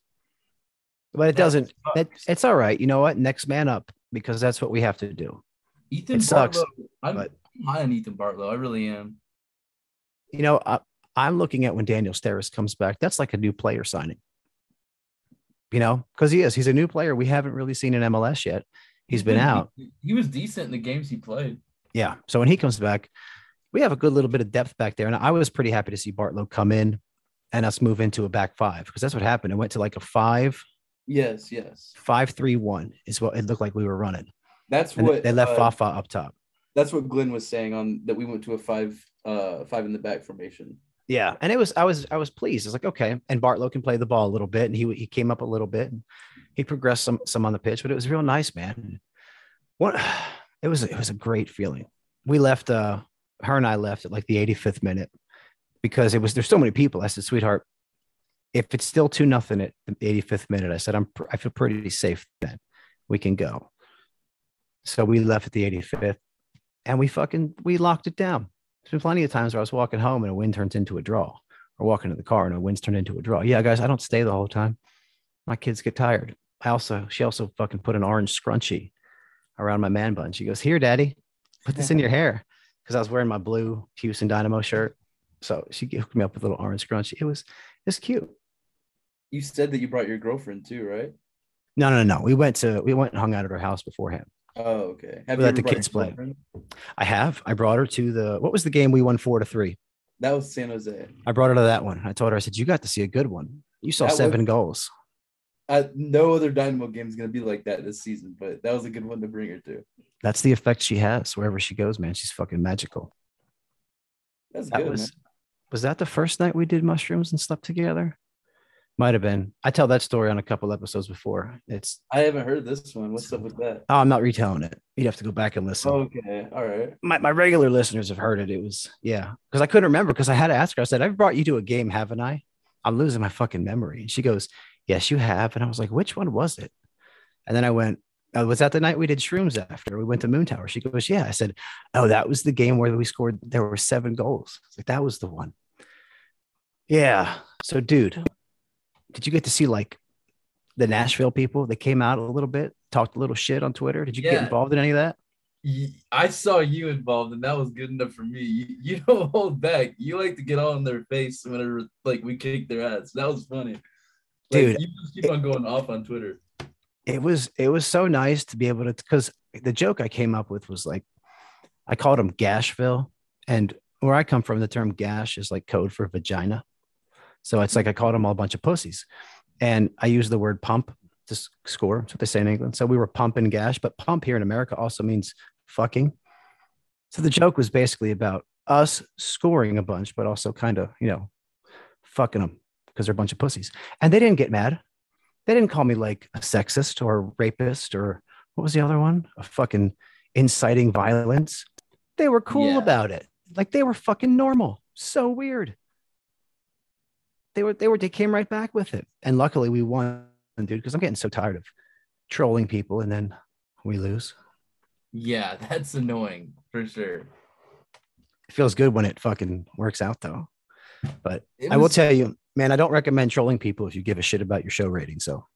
But it doesn't. It, it's all right. You know what? Next man up because that's what we have to do. Ethan It sucks, I'm but- I'm high on Ethan Bartlow. I really am. You know, I, I'm looking at when Daniel Steres comes back. That's like a new player signing. You know, because he is. He's a new player. We haven't really seen in MLS yet. He's been out. He, he was decent in the games he played. Yeah. So when he comes back, we have a good little bit of depth back there. And I was pretty happy to see Bartlow come in and us move into a back five because that's what happened. It went to like a five, Yes, yes. five, three, one is what it looked like we were running. That's And what they left uh, Fafa up top. That's what Glenn was saying on that we went to a five uh five in the back formation. Yeah. And it was, I was, I was pleased. I was like, okay. And Bartlow can play the ball a little bit. And he, he came up a little bit and he progressed some, some on the pitch, but it was real nice, man. What it was it was a great feeling. We left uh her and I left at like the 85th minute because it was there's so many people. I said, sweetheart, if it's still two nothing at the 85th minute, I said, I'm I feel pretty safe then. We can go. So we left at the 85th and we fucking we locked it down. There's been plenty of times where I was walking home and a win turns into a draw, or walking to the car and a win's turned into a draw. Yeah, guys, I don't stay the whole time. My kids get tired. I also she also fucking put an orange scrunchie around my man bun. She goes, Here, daddy, put this in your hair. Because I was wearing my blue Houston Dynamo shirt. So she hooked me up with a little orange scrunchie. It was it's cute. You said that you brought your girlfriend too, right? No, no, no. We went to we went and hung out at her house beforehand. Oh, okay. Have We you let the kids play. I have. I brought her to the what was the game we won four to three. That was San Jose. I brought her to that one. I told her, I said, You got to see a good one. You saw That was- seven goals. Uh, no other Dynamo game is gonna be like that this season, but that was a good one to bring her to. That's the effect she has wherever she goes, man. She's fucking magical. That's That good. was man. was that the first night we did mushrooms and slept together? Might have been. I tell that story on a couple episodes before. It's I haven't heard this one. What's up with that? oh, I'm not retelling it. You'd have to go back and listen. Okay, all right. My, my regular listeners have heard it. It was yeah, because I couldn't remember because I had to ask her. I said, "I've brought you to a game, haven't I?" I'm losing my fucking memory. And she goes, "Yes, you have." And I was like, "Which one was it?" And then I went, oh, "Was that the night we did shrooms after we went to Moon Tower?" She goes, "Yeah." I said, "Oh, that was the game where we scored. There were seven goals. Like that was the one." Yeah. So, dude, did you get to see like the Nashville people? They came out a little bit, talked a little shit on Twitter. Did you get involved in any of that? I saw you involved, and that was good enough for me. You, you don't hold back. You like to get all in their face whenever like we kick their ass. That was funny, Like, Dude, You just keep on going off on Twitter. it was it was so nice to be able to because the joke I came up with was like I called them Gashville, and where I come from, the term gash is like code for vagina. So it's like I called them all a bunch of pussies, and I use the word pump to score. That's what they say in England. So we were pumping gash, but pump here in America also means fucking. So the joke was basically about us scoring a bunch, but also kind of you know fucking them because they're a bunch of pussies, and they didn't get mad they didn't call me like a sexist or a rapist or what was the other one? A fucking inciting violence. They were cool Yeah. about it. Like they were fucking normal. So weird. They were they were they came right back with it. And luckily we won, dude, because I'm getting so tired of trolling people and then we lose. Yeah, that's annoying for sure. It feels good when it fucking works out though. But It I will tell you, man, I don't recommend trolling people if you give a shit about your show rating. So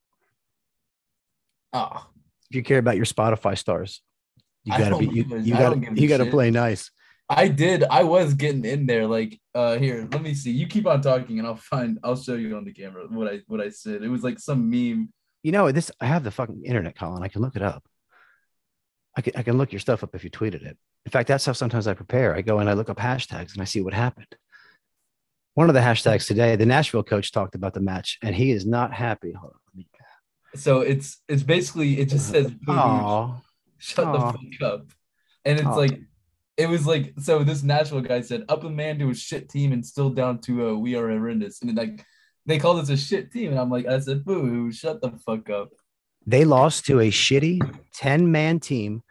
Oh, ah. if you care about your Spotify stars, you gotta be you, you gotta don't give a you gotta shit. play nice. I did. I was getting in there. Like, uh, here, let me see. You keep on talking, and I'll find. I'll show you on the camera what I what I said. It was like some meme. You know this. I have the fucking internet, Colin. I can look it up. I can I can look your stuff up if you tweeted it. In fact, that's how sometimes I prepare. I go and I look up hashtags and I see what happened. One of the hashtags today, the Nashville coach talked about the match, and he is not happy. Hold on, let me- So it's it's basically it just says "Boo, shut Aw. the fuck up, and it's Aw. like it was like so this Nashville guy said up a man to a shit team and still down to a we are horrendous, and then, like they called us a shit team, and I'm like I said boo, shut the fuck up. They lost to a shitty 10 man team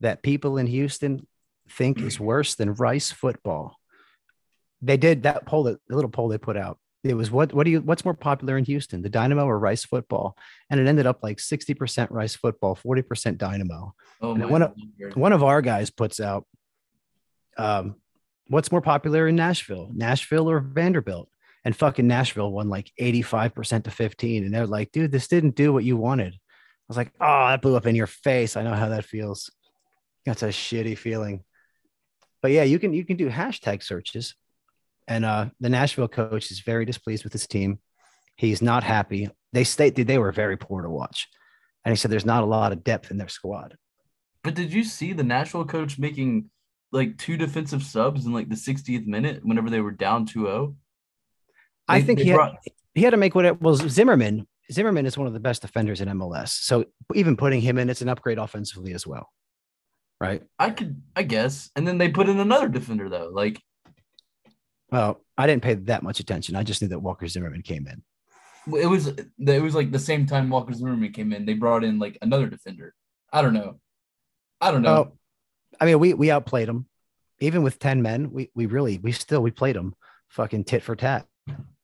that people in Houston think is worse than Rice football. They did that poll, that the little poll they put out. It was what what do you what's more popular in Houston, the Dynamo or Rice football? And it ended up like 60% Rice football, 40% Dynamo. Oh one of- One of our guys puts out um what's more popular in Nashville, Nashville or Vanderbilt? And fucking Nashville won like 85% to 15. And they're like, dude, this didn't do what you wanted. I was like, oh, that blew up in your face. I know how that feels. That's a shitty feeling. But yeah, you can you can do hashtag searches. And uh the Nashville coach is very displeased with his team. He's not happy. They stated they were very poor to watch. And he said there's not a lot of depth in their squad. But did you see the Nashville coach making like two defensive subs in like the 60th minute whenever they were down 2-0? I think they he had, he had to make what it was Zimmerman. Zimmerman is one of the best defenders in MLS. So even putting him in, it's an upgrade offensively as well. Right. I could, I guess. And then they put in another defender though. Like, Well, I didn't pay that much attention. I just knew that Walker Zimmerman came in. it was, it was like the same time Walker Zimmerman came in, they brought in like another defender. I don't know. I don't know. Oh, I mean, we we outplayed them. Even with ten men, we we really we still we played them fucking tit for tat.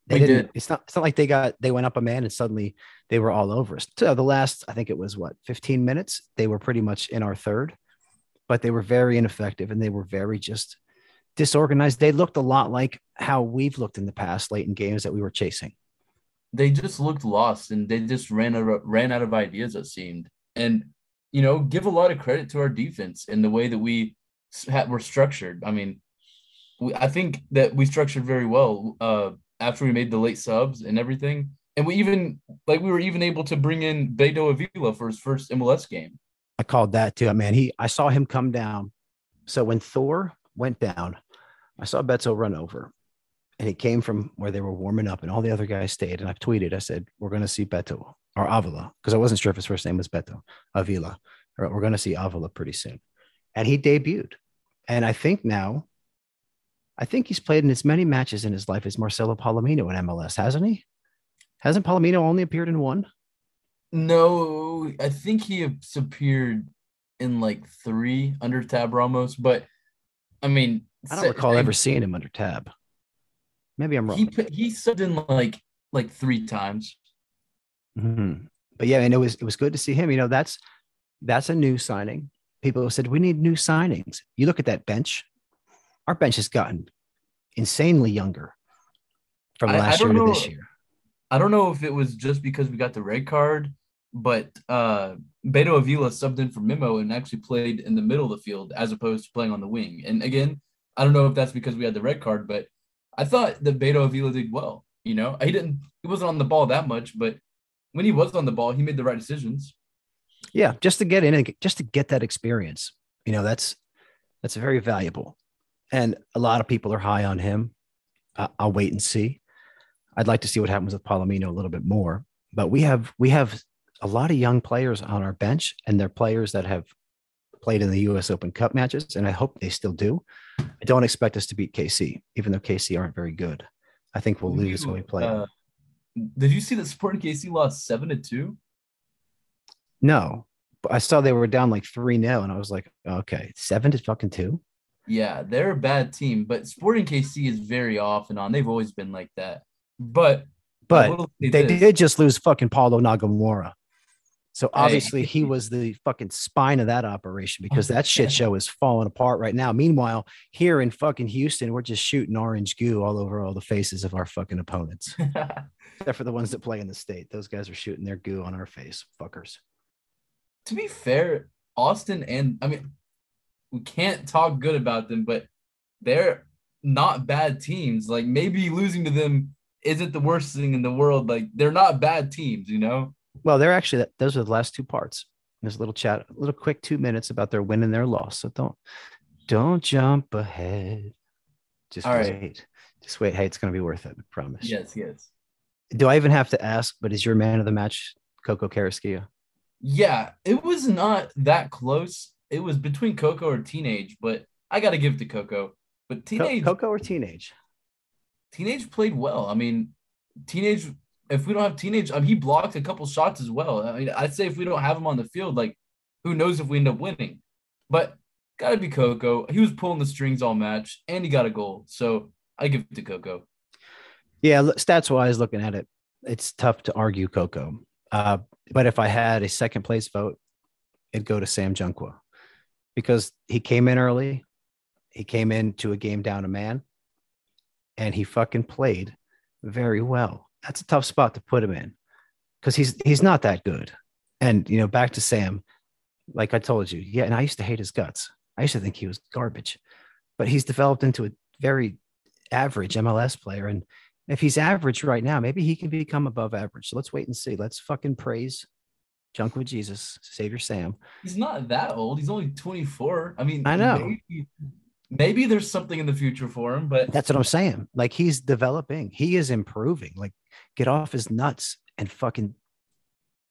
They We didn't. did. It's not. It's not like they got they went up a man and suddenly they were all over us. So the last, I think it was what fifteen minutes. They were pretty much in our third, but they were very ineffective and they were very just disorganized. They looked a lot like how we've looked in the past, late in games that we were chasing. they just looked lost and they just ran out of, ran out of ideas it seemed and you know give a lot of credit to our defense in the way that we ha- were structured i mean we, i think that we structured very well uh after we made the late subs and everything and we even like we were even able to bring in Beto Avila for his first MLS game I called that too. I mean, he I saw him come down. So when Thor went down, I saw Beto run over. And he came from where they were warming up, and all the other guys stayed. And I tweeted, I said, We're gonna see Beto or Avila, because I wasn't sure if his first name was Beto, Avila. We're gonna see Avila pretty soon. And he debuted. And I think now, I think he's played in as many matches in his life as Marcelo Palomino in MLS, hasn't he? Hasn't Palomino only appeared in one? no i think he appeared in like three under tab ramos but i mean I don't recall ever seeing him under tab. Maybe I'm wrong. he he subbed in like like three times. Mhm. But yeah, and it was it was good to see him. You know, that's that's a new signing. People said we need new signings. You look at that bench. Our bench has gotten insanely younger from I- I last year don't to this year. I don't know if it was just because we got the red card, but uh Beto Avila subbed in for Memo and actually played in the middle of the field as opposed to playing on the wing. And again, I don't know if that's because we had the red card, but I thought that Beto Avila did well. You know, he didn't he wasn't on the ball that much, but when he was on the ball, he made the right decisions. Yeah, just to get in and just to get that experience. You know, that's that's very valuable. And a lot of people are high on him. Uh, I'll wait and see. I'd like to see what happens with Palomino a little bit more. But we have we have a lot of young players on our bench, and they're players that have played in the U.S. Open Cup matches, and I hope they still do. I don't expect us to beat KC, even though KC aren't very good. I think we'll lose when we play. uh, did you see that Sporting KC lost seven to two? no, but I saw they were down like three 0 and I was like, okay, seven to fucking two. Yeah, they're a bad team, but Sporting KC is very off and on. They've always been like that. But But they this. did just lose fucking Paulo Nagamura. So obviously he was the fucking spine of that operation because that shit show is falling apart right now. Meanwhile, here in fucking Houston, we're just shooting orange goo all over all the faces of our fucking opponents, except for the ones that play in the state. Those guys are shooting their goo on our face, fuckers. to be fair, Austin and I mean, we can't talk good about them, but they're not bad teams. Like maybe losing to them isn't the worst thing in the world. Like they're not bad teams, you know. Well, they're actually those are the last two parts. There's a little chat, a little quick two minutes about their win and their loss. So don't don't jump ahead. Just All right. wait. Just wait. Hey, it's gonna be worth it. I promise. Yes, yes. Do I even have to ask? But is your man of the match Coco Carrasquilla? Yeah, it was not that close. It was between Coco or Teenage, but I got to give it to Coco. But Teenage, Coco or teenage? Teenage played well. I mean, Teenage. If we don't have Teenage, I mean, he blocked a couple shots as well. I mean, I'd say if we don't have him on the field, like, who knows if we end up winning? But gotta be Coco. He was pulling the strings all match, and he got a goal. So I give it to Coco. Yeah, stats wise, looking at it, it's tough to argue Coco. Uh, but if I had a second place vote, it'd go to Sam Junqua because he came in early. He came into a game down a man and he fucking played very well. That's a tough spot to put him in because he's he's not that good. And you know, back to Sam, like I told you, yeah, and I used to hate his guts. I used to think he was garbage, but he's developed into a very average MLS player. And if he's average right now, maybe he can become above average. So let's wait and see. Let's fucking praise Junk with Jesus, Savior Sam. He's not that old. He's only 24. I mean, I know. Maybe, maybe there's something in the future for him, but That's what I'm saying. Like he's developing, he is improving. Like get off his nuts and fucking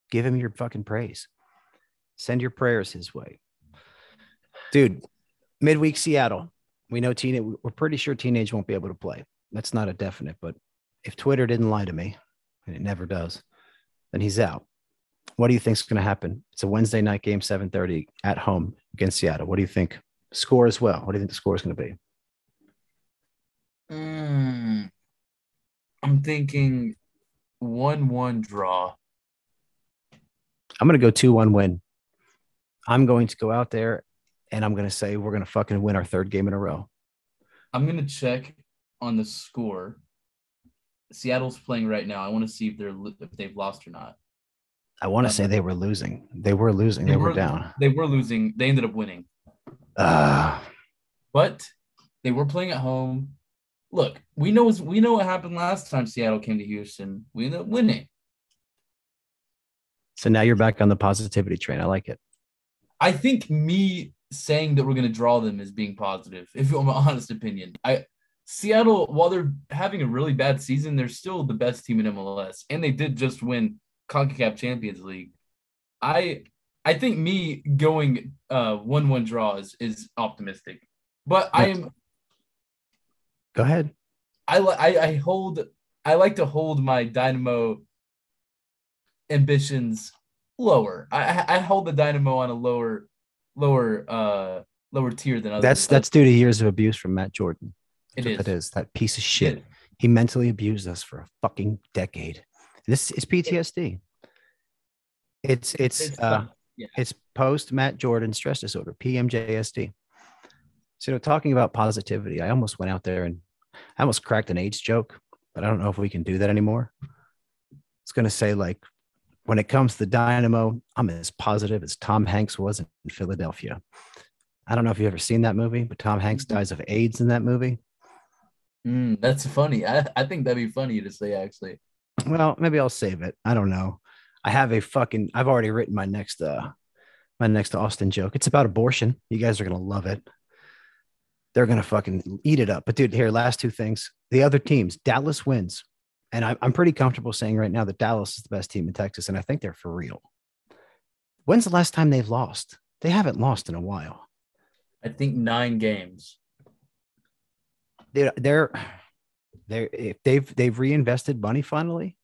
give him your fucking praise. Send your prayers his way. Dude, midweek Seattle. We know teenage, we're pretty sure teenage won't be able to play. That's not a definite, but if Twitter didn't lie to me, and it never does, then he's out. What do you think's going to happen? It's a Wednesday night game, 7:30 at home against Seattle. What do you think? Score as well. What do you think the score is going to be? Mm, I'm thinking one-one draw. I'm going to go 2 1 win. I'm going to go out there and I'm going to say we're going to fucking win our third game in a row. I'm gonna check on the score. Seattle's playing right now. I want to see if they're if they've lost or not. I want to say they were losing. They were losing. They, were, down. They were losing. They ended up winning. Uh, But they were playing at home. Look, we know we know what happened last time Seattle came to Houston. We ended up winning. so now you're back on the positivity train. I like it. I think me saying that we're going to draw them is being positive. If you want my honest opinion, I Seattle, while they're having a really bad season, they're still the best team in MLS, and they did just win Concacaf Champions League. I I think me going uh one one draws is is optimistic, but I am Go ahead. I li- I I hold I like to hold my Dynamo ambitions lower. I I hold the Dynamo on a lower lower uh lower tier than others. That's that's due to years of abuse from Matt Jordan. it That's is. what That is that piece of shit. It- He mentally abused us for a fucking decade. This is PTSD. It's it's It's uh. Yeah. it's post Matt Jordan stress disorder, PMJSD. So talking about positivity, I almost went out there and I almost cracked an AIDS joke, but I don't know if we can do that anymore. It's gonna say like when it comes to Dynamo, I'm as positive as Tom Hanks was in Philadelphia. I don't know if you've ever seen that movie, but Tom Hanks dies of AIDS in that movie. Mm, that's funny. I, I think that'd be funny to say actually. Well, maybe I'll save it. I don't know. I have a fucking I've already written my next uh my next Austin joke. It's about abortion. You guys are gonna love it. They're gonna fucking eat it up. But dude, here, last two things. The other teams, Dallas wins. And I'm, I'm pretty comfortable saying right now that Dallas is the best team in Texas, and I think they're for real. When's the last time they've lost? They haven't lost in a while. I think nine games. they're they're they're if they've they've reinvested money finally,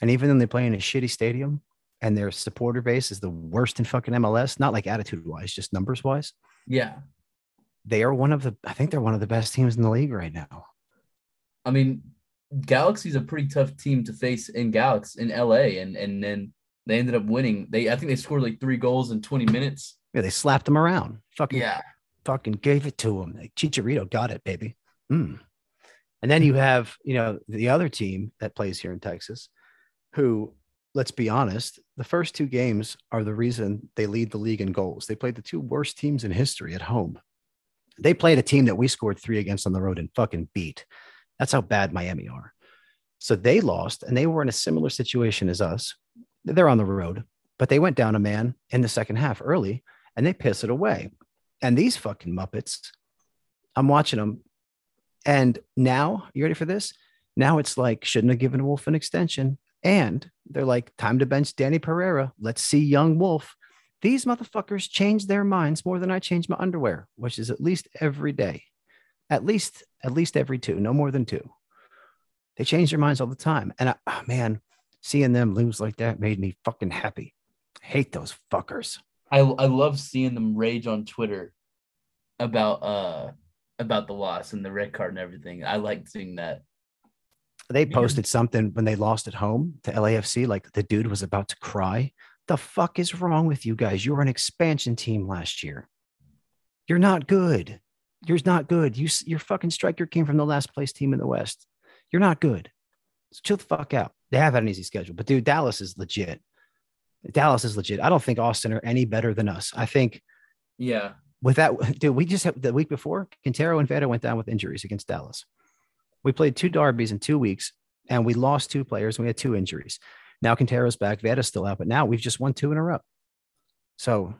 and even though they play in a shitty stadium and their supporter base is the worst in fucking MLS, not like attitude wise, just numbers wise, Yeah. they are one of the I think they're one of the best teams in the league right now. I mean, Galaxy's a pretty tough team to face in Galaxy in LA, and and then they ended up winning. They I think they scored like three goals in 20 minutes. Yeah, they slapped them around. Fucking Yeah. fucking gave it to them. Like Chicharito got it, baby. Mm. And then you have, you know, the other team that plays here in Texas, who, let's be honest, the first two games are the reason they lead the league in goals. They played the two worst teams in history at home. They played a team that we scored three against on the road and fucking beat. That's how bad Miami are. So they lost, and they were in a similar situation as us. They're on the road, but they went down a man in the second half early, and they piss it away. And these fucking Muppets, I'm watching them. And now, you ready for this? Now it's like, shouldn't have given Wolf an extension. And they're like, time to bench Danny Pereira. Let's see young Wolf. These motherfuckers change their minds more than I change my underwear, which is at least every day. At least, at least every two, no more than two. They change their minds all the time. And I, oh, man, seeing them lose like that made me fucking happy. Hate those fuckers. I I love seeing them rage on Twitter about uh about the loss and the red card and everything. I like seeing that. They posted something when they lost at home to LAFC. Like the dude was about to cry. The fuck is wrong with you guys? You were an expansion team last year. You're not good. You're not good. You your fucking striker came from the last place team in the West. You're not good. So chill the fuck out. They have had an easy schedule, but dude, Dallas is legit. Dallas is legit. I don't think Austin are any better than us. I think Yeah. with that, dude, we just have the week before Quintero and Vera went down with injuries against Dallas. We played two derbies in two weeks and we lost two players and we had two injuries. Now Quintero's back, Vera's still out, but now we've just won two in a row. So,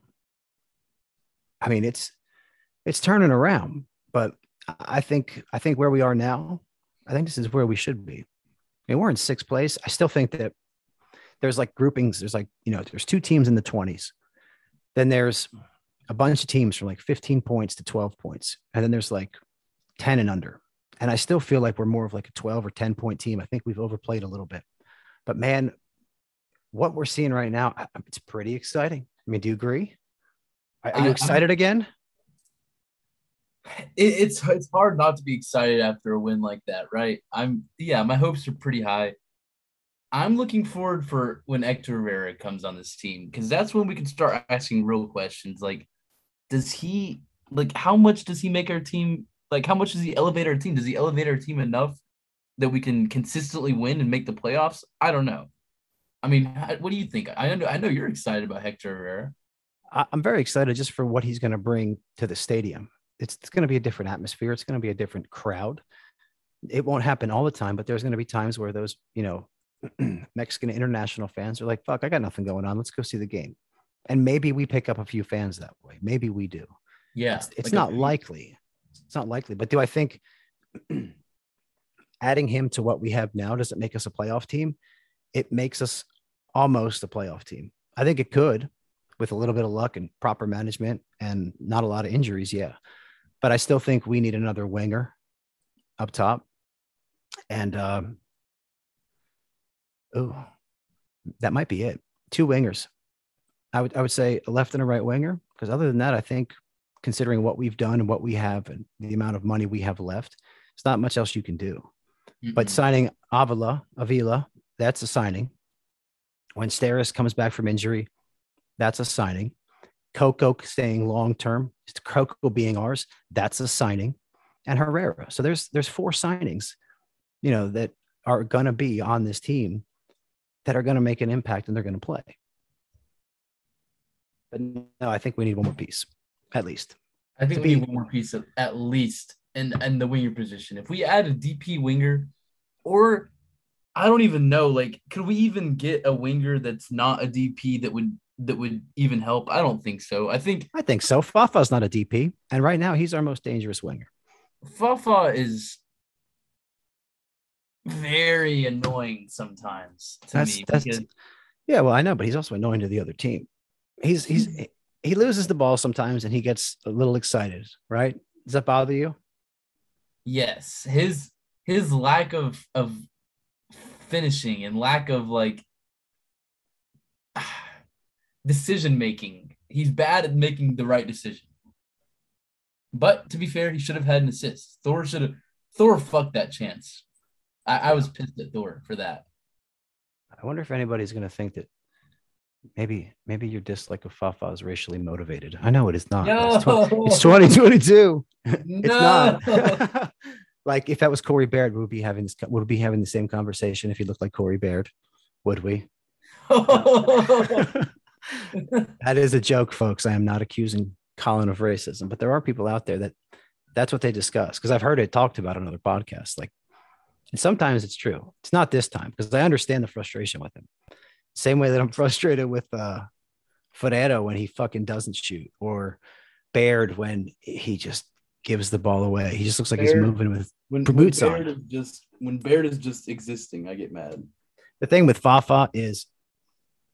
I mean, it's it's turning around, but I- I think I think where we are now, I think this is where we should be. I mean, we're in sixth place. I still think that there's like groupings. There's like you know, there's two teams in the twenties. Then there's a bunch of teams from like 15 points to 12 points. And then there's like 10 and under. And I still feel like we're more of like a 12 or 10 point team. I think we've overplayed a little bit. But man, what we're seeing right now, it's pretty exciting. I mean, do you agree? Are you I- excited again? it, it's it's hard not to be excited after a win like that, right? I'm yeah, my hopes are pretty high. I'm looking forward for when Hector Herrera comes on this team because that's when we can start asking real questions like, does he like how much does he make our team like how much does he elevate our team? Does he elevate our team enough that we can consistently win and make the playoffs? I don't know. I mean, what do you think? I know I know you're excited about Hector Herrera. I'm very excited just for what he's going to bring to the stadium. It's, it's going to be a different atmosphere. It's going to be a different crowd. It won't happen all the time, but there's going to be times where those, you know, Mexican international fans are like, fuck, I got nothing going on. Let's go see the game. And maybe we pick up a few fans that way. Maybe we do. Yeah, It's, it's like a- not likely. It's not likely. But do I think adding him to what we have now does it make us a playoff team? It makes us almost a playoff team. I think it could with a little bit of luck and proper management and not a lot of injuries. Yeah. But I still think we need another winger up top. And, um, oh, that might be it. Two wingers. I would, I would say a left and a right winger. Because other than that, I think considering what we've done and what we have and the amount of money we have left, it's not much else you can do. But Mm-mm. signing Avila, Avila, that's a signing. When Steres comes back from injury, that's a signing. Coco staying long term, Coco being ours, that's a signing. And Herrera. So there's there's four signings, you know, that are gonna be on this team that are gonna make an impact and they're gonna play. But no, I think we need one more piece, at least. I think to we be- need one more piece of at least in in the winger position. If we add a DP winger, or I don't even know, like, could we even get a winger that's not a DP that would that would even help? I don't think so. I think I think so. Fafa's not a DP, and right now he's our most dangerous winger. Fafa is very annoying sometimes to That's me. that's because- yeah. Well, I know, but he's also annoying to the other team. He's he's hmm. He loses the ball sometimes, and he gets a little excited. Right? Does that bother you? yes, his his lack of of finishing and lack of like decision making. He's bad at making the right decision. But to be fair, he should have had an assist. Thor should have. Thor fucked that chance. I, I was pissed at Thor for that. I wonder if anybody's going to think that maybe maybe your dislike of Fafa is racially motivated. I know it is not. It's, No, it's 2022. It's No. not. like if that was Corey Baird, would we be having this? Would we be having the same conversation if he looked like Corey Baird? Would we? that is a joke, folks. I am not accusing Colin of racism, but there are people out there that that's what they discuss because I've heard it talked about on other podcasts. Like, and sometimes it's true. It's not this time because I understand the frustration with him. Same way that I'm frustrated with uh Ferreira when he fucking doesn't shoot, or Baird when he just gives the ball away. He just looks like he's moving with when, Boots when on. Baird is just when Baird is just existing, I get mad. the thing with Fafa is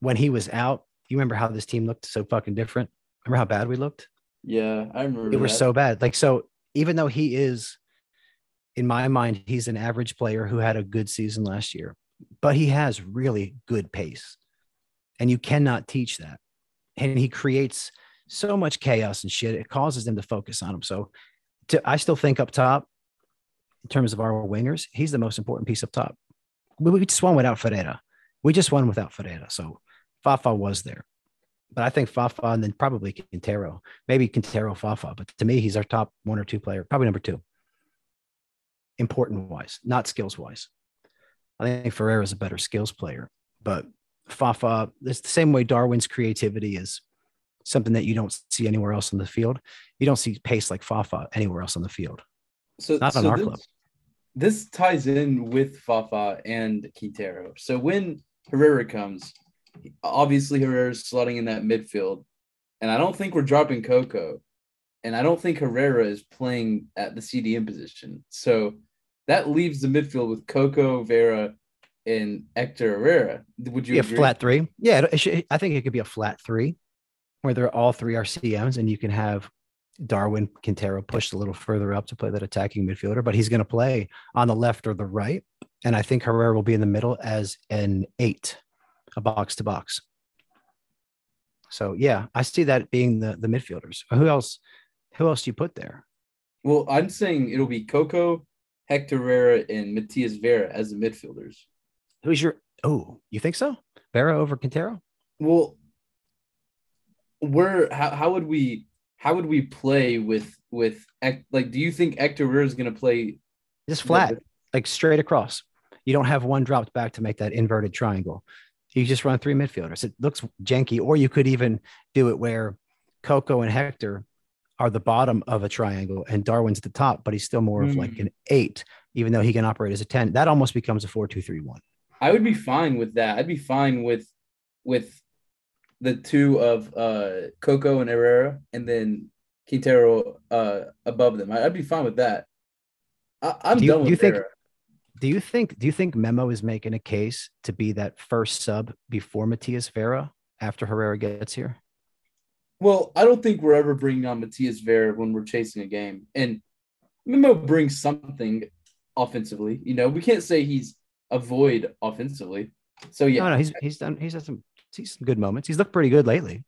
when he was out, you remember how this team looked so fucking different? Remember how bad we looked? Yeah, I remember. it was that. so bad. Like, so even though he is, in my mind, he's an average player who had a good season last year, but he has really good pace. And you cannot teach that. And he creates so much chaos and shit. It causes them to focus on him. So to, I still think up top, in terms of our wingers, he's the most important piece up top. We, we just won without Ferreira. We just won without Ferreira. So Fafa was there. But I think Fafa and then probably Quintero, maybe Quintero Fafa. But to me, he's our top one or two player, probably number two. Important wise, not skills wise. I think Ferreira is a better skills player, but Fafa, it's the same way Darwin's creativity is something that you don't see anywhere else on the field. You don't see pace like Fafa anywhere else on the field. so, Not on our this, club. This ties in with Fafa and Quintero. So when Herrera comes, obviously Herrera's slotting in that midfield, and I don't think we're dropping Coco, and I don't think Herrera is playing at the CDM position. So that leaves the midfield with Coco, Vera, and Hector Herrera. Would you Be a flat three. Yeah, should, I think it could be a flat three where they're all three are CMs and you can have Darwin Quintero pushed a little further up to play that attacking midfielder, but he's going to play on the left or the right. And I think Herrera will be in the middle as an eight, a box to box. So yeah, I see that being the the midfielders. Who else? Who else do you put there? Well, I'm saying it'll be Coco, Hector Herrera, and Matias Vera as the midfielders. Who's your? Oh, you think so? Vera over Quintero? Well, where how, how would we how would we play with with like do you think Hector Herrera is going to play just flat, like straight across? You don't have one dropped back to make that inverted triangle. You just run three midfielders. It looks janky, or you could even do it where Coco and Hector are the bottom of a triangle and Darwin's the top, but he's still more mm. of like hmm. an eight, even though he can operate as a 10. That almost becomes a four, two, three, one. I would be fine with that. I'd be fine with with the two of uh Coco and Herrera and then Quintero uh above them. I'd be fine with that. I, am do you, done with do you think do you think do you think Memo is making a case to be that first sub before Matias Vera after Herrera gets here? Well, I don't think we're ever bringing on Matias Vera when we're chasing a game. And Memo brings something offensively. You know, we can't say he's a void offensively. So yeah, no, no, he's he's done he's had some he's some good moments. He's looked pretty good lately.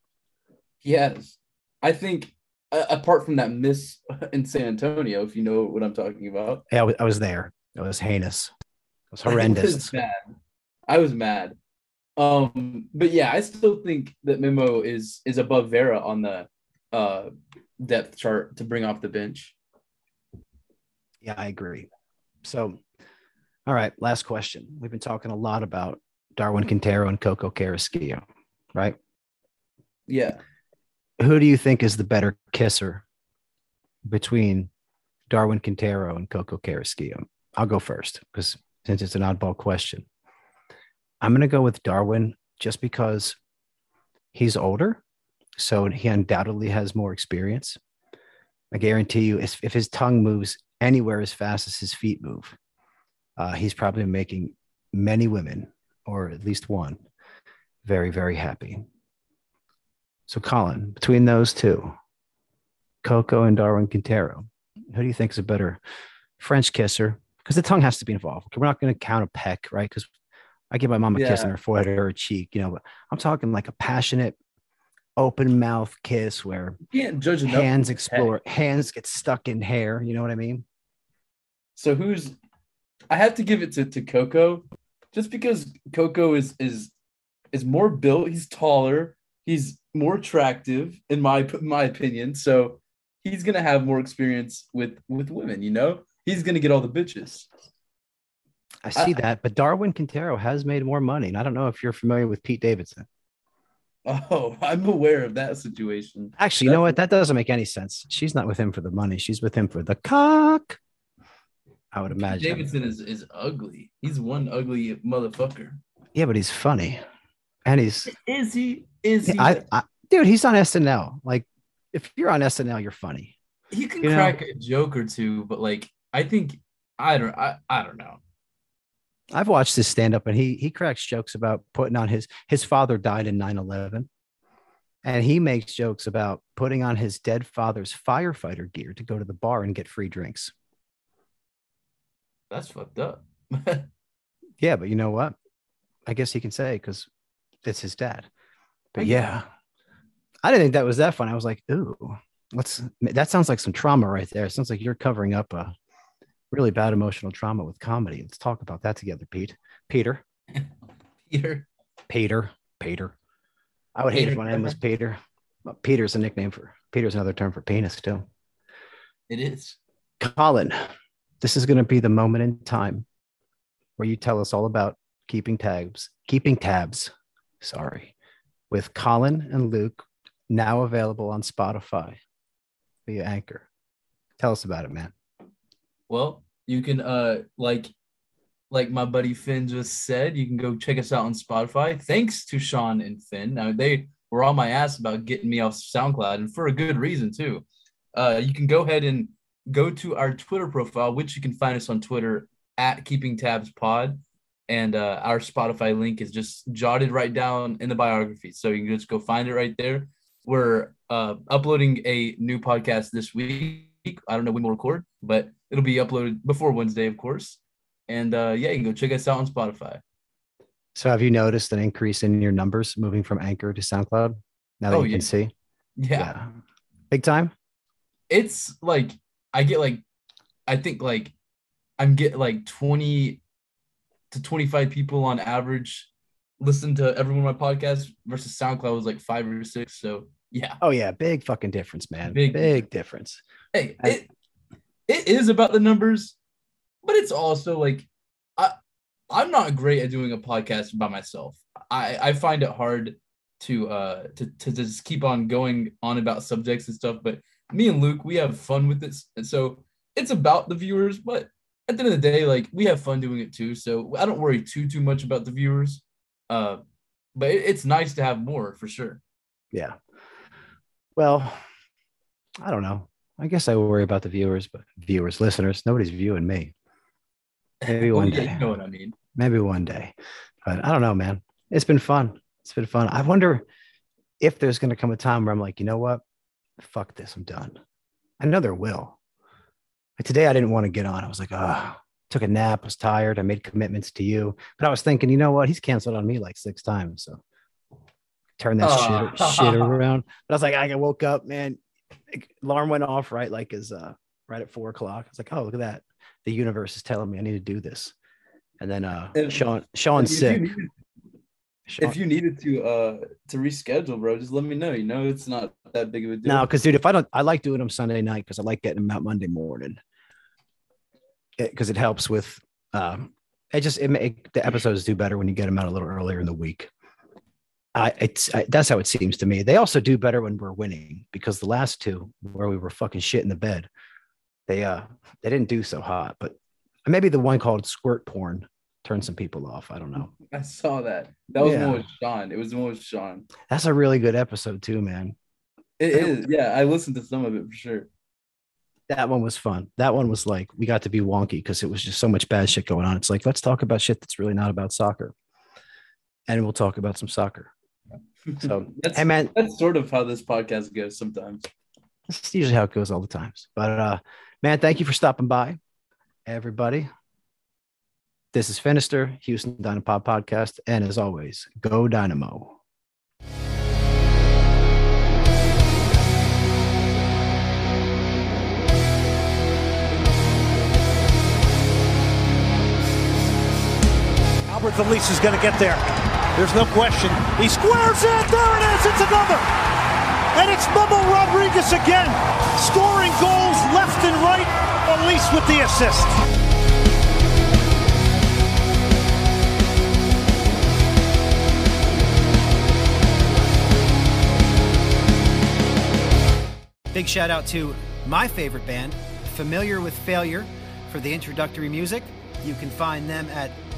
He has. I think uh, apart from that miss in San Antonio, if you know what I'm talking about. Yeah, I was, I was there. It was heinous. It was horrendous. It was mad. I was mad. Um, but yeah, I still think that Memo is is above Vera on the uh depth chart to bring off the bench. Yeah, I agree. So, all right, last question. We've been talking a lot about Darwin Quintero and Coco Carrasquilla, right? Yeah. Who do you think is the better kisser between Darwin Quintero and Coco Carrasquilla? I'll go first because since it's an oddball question, I'm going to go with Darwin just because he's older. So he undoubtedly has more experience. I guarantee you, if, if his tongue moves anywhere as fast as his feet move, uh, he's probably making many women, or at least one, very, very happy. So, Colin, between those two, Coco and Darwin Quintero, who do you think is a better French kisser because the tongue has to be involved. We're not going to count a peck, right? Because I give my mom a yeah. kiss on her forehead or her cheek, you know. But I'm talking like a passionate, open mouth kiss where you can't judge hands explore, hands get stuck in hair. You know what I mean? So who's? I have to give it to to Coco, just because Coco is is is more built. He's taller. He's more attractive in my my opinion. So he's gonna have more experience with with women. You know he's going to get all the bitches. I uh, see I, that, but Darwin Quintero has made more money, and I don't know if you're familiar with Pete Davidson. Oh, I'm aware of that situation. Actually, you know what? That doesn't make any sense. She's not with him for the money. She's with him for the cock. I would imagine. Pete Davidson is, is ugly. He's one ugly motherfucker. Yeah, but he's funny. And he's is he is he I, I, dude, he's on SNL. Like if you're on SNL, you're funny. He can you crack know? a joke or two, but like I think I don't I, I don't know. I've watched his stand up and he he cracks jokes about putting on his his father died in 9/11 and he makes jokes about putting on his dead father's firefighter gear to go to the bar and get free drinks. That's fucked up. yeah, but you know what? I guess he can say cuz it's his dad. But yeah. I didn't think that was that fun. I was like, "Ooh, let's that sounds like some trauma right there. It sounds like you're covering up a really bad emotional trauma with comedy. Let's talk about that together, Pete. Peter. Peter. Peter. Peter. I would hate if my name was Peter. But Peter's a nickname for Peter's another term for penis too. It is. Colin, this is going to be the moment in time where you tell us all about keeping tabs, keeping tabs. Sorry, with Colin and Luke now available on Spotify via Anchor. Tell us about it, man. Well, you can uh like like my buddy Finn just said, you can go check us out on Spotify. Thanks to Sean and Finn. Now they were on my ass about getting me off SoundCloud, and for a good reason too. Uh, you can go ahead and go to our Twitter profile, which you can find us on Twitter at Keeping Tabs Pod, and uh, our Spotify link is just jotted right down in the biography, so you can just go find it right there. We're uh, uploading a new podcast this week. I don't know when we'll record, but It'll be uploaded before Wednesday, of course. And uh, yeah, you can go check us out on Spotify. So, have you noticed an increase in your numbers moving from Anchor to SoundCloud? Now that Oh, you yeah. can see. Yeah. Big time. It's like I get like I think like I'm getting like 20 to 25 people on average listen to every one of my podcasts versus SoundCloud was like five or six. So yeah. Oh yeah, big fucking difference, man. Big Big, difference. Hey, I- it it is about the numbers, but it's also like I I'm not great at doing a podcast by myself. I I find it hard to uh to to just keep on going on about subjects and stuff. But me and Luke, we have fun with this, and so it's about the viewers. But at the end of the day, like we have fun doing it too. So I don't worry too too much about the viewers. Uh, but it, it's nice to have more for sure. Yeah. Well, I don't know. I guess I worry about the viewers, but viewers, listeners, nobody's viewing me. Maybe one yeah, day. you know what I mean. Maybe one day. But I don't know, man. It's been fun. It's been fun. I wonder if there's going to come a time where I'm like, you know what? Fuck this. I'm done. I know there will. Like today, I didn't want to get on. I was like, ah, took a nap, was tired. I made commitments to you. But I was thinking, you know what? He's canceled on me like six times. So turn that shit, shit around. But I was like, I woke up, man. Alarm went off right like as uh right at four o'clock. It's like, oh, look at that. The universe is telling me I need to do this. And then uh If- Sean Sean's If you sick. needed- Sean- if you needed to uh to reschedule, bro, just let me know. You know, it's not that big of a deal. No, because dude, if I don't, I like doing them Sunday night because I like getting them out Monday morning. Because it, helps with, um, it just it make the episodes do better when you get them out a little earlier in the week. I it's I, that's how it seems to me. They also do better when we're winning because the last two where we were fucking shit in the bed, they uh they didn't do so hot. But maybe the one called squirt porn turned some people off. I don't know. I saw that. That was Yeah. with Sean. It was with Sean. That's a really good episode too, man. It is. Yeah, I listened to some of it for sure. that one was fun. That one was like we got to be wonky because it was just so much bad shit going on. It's like let's talk about shit that's really not about soccer, and we'll talk about some soccer. So, that's, hey man, that's sort of how this podcast goes sometimes. that's usually how it goes all the times. But uh, man, thank you for stopping by, everybody. This is Finister, Houston Dynapod podcast, and as always, go Dynamo. Albert Elis is going to get there. There's no question. He squares it. There it is. It's another. And it's Memo Rodriguez again, scoring goals left and right. Elis with the assist. Big shout out to my favorite band, Familiar with Failure, for the introductory music. You can find them at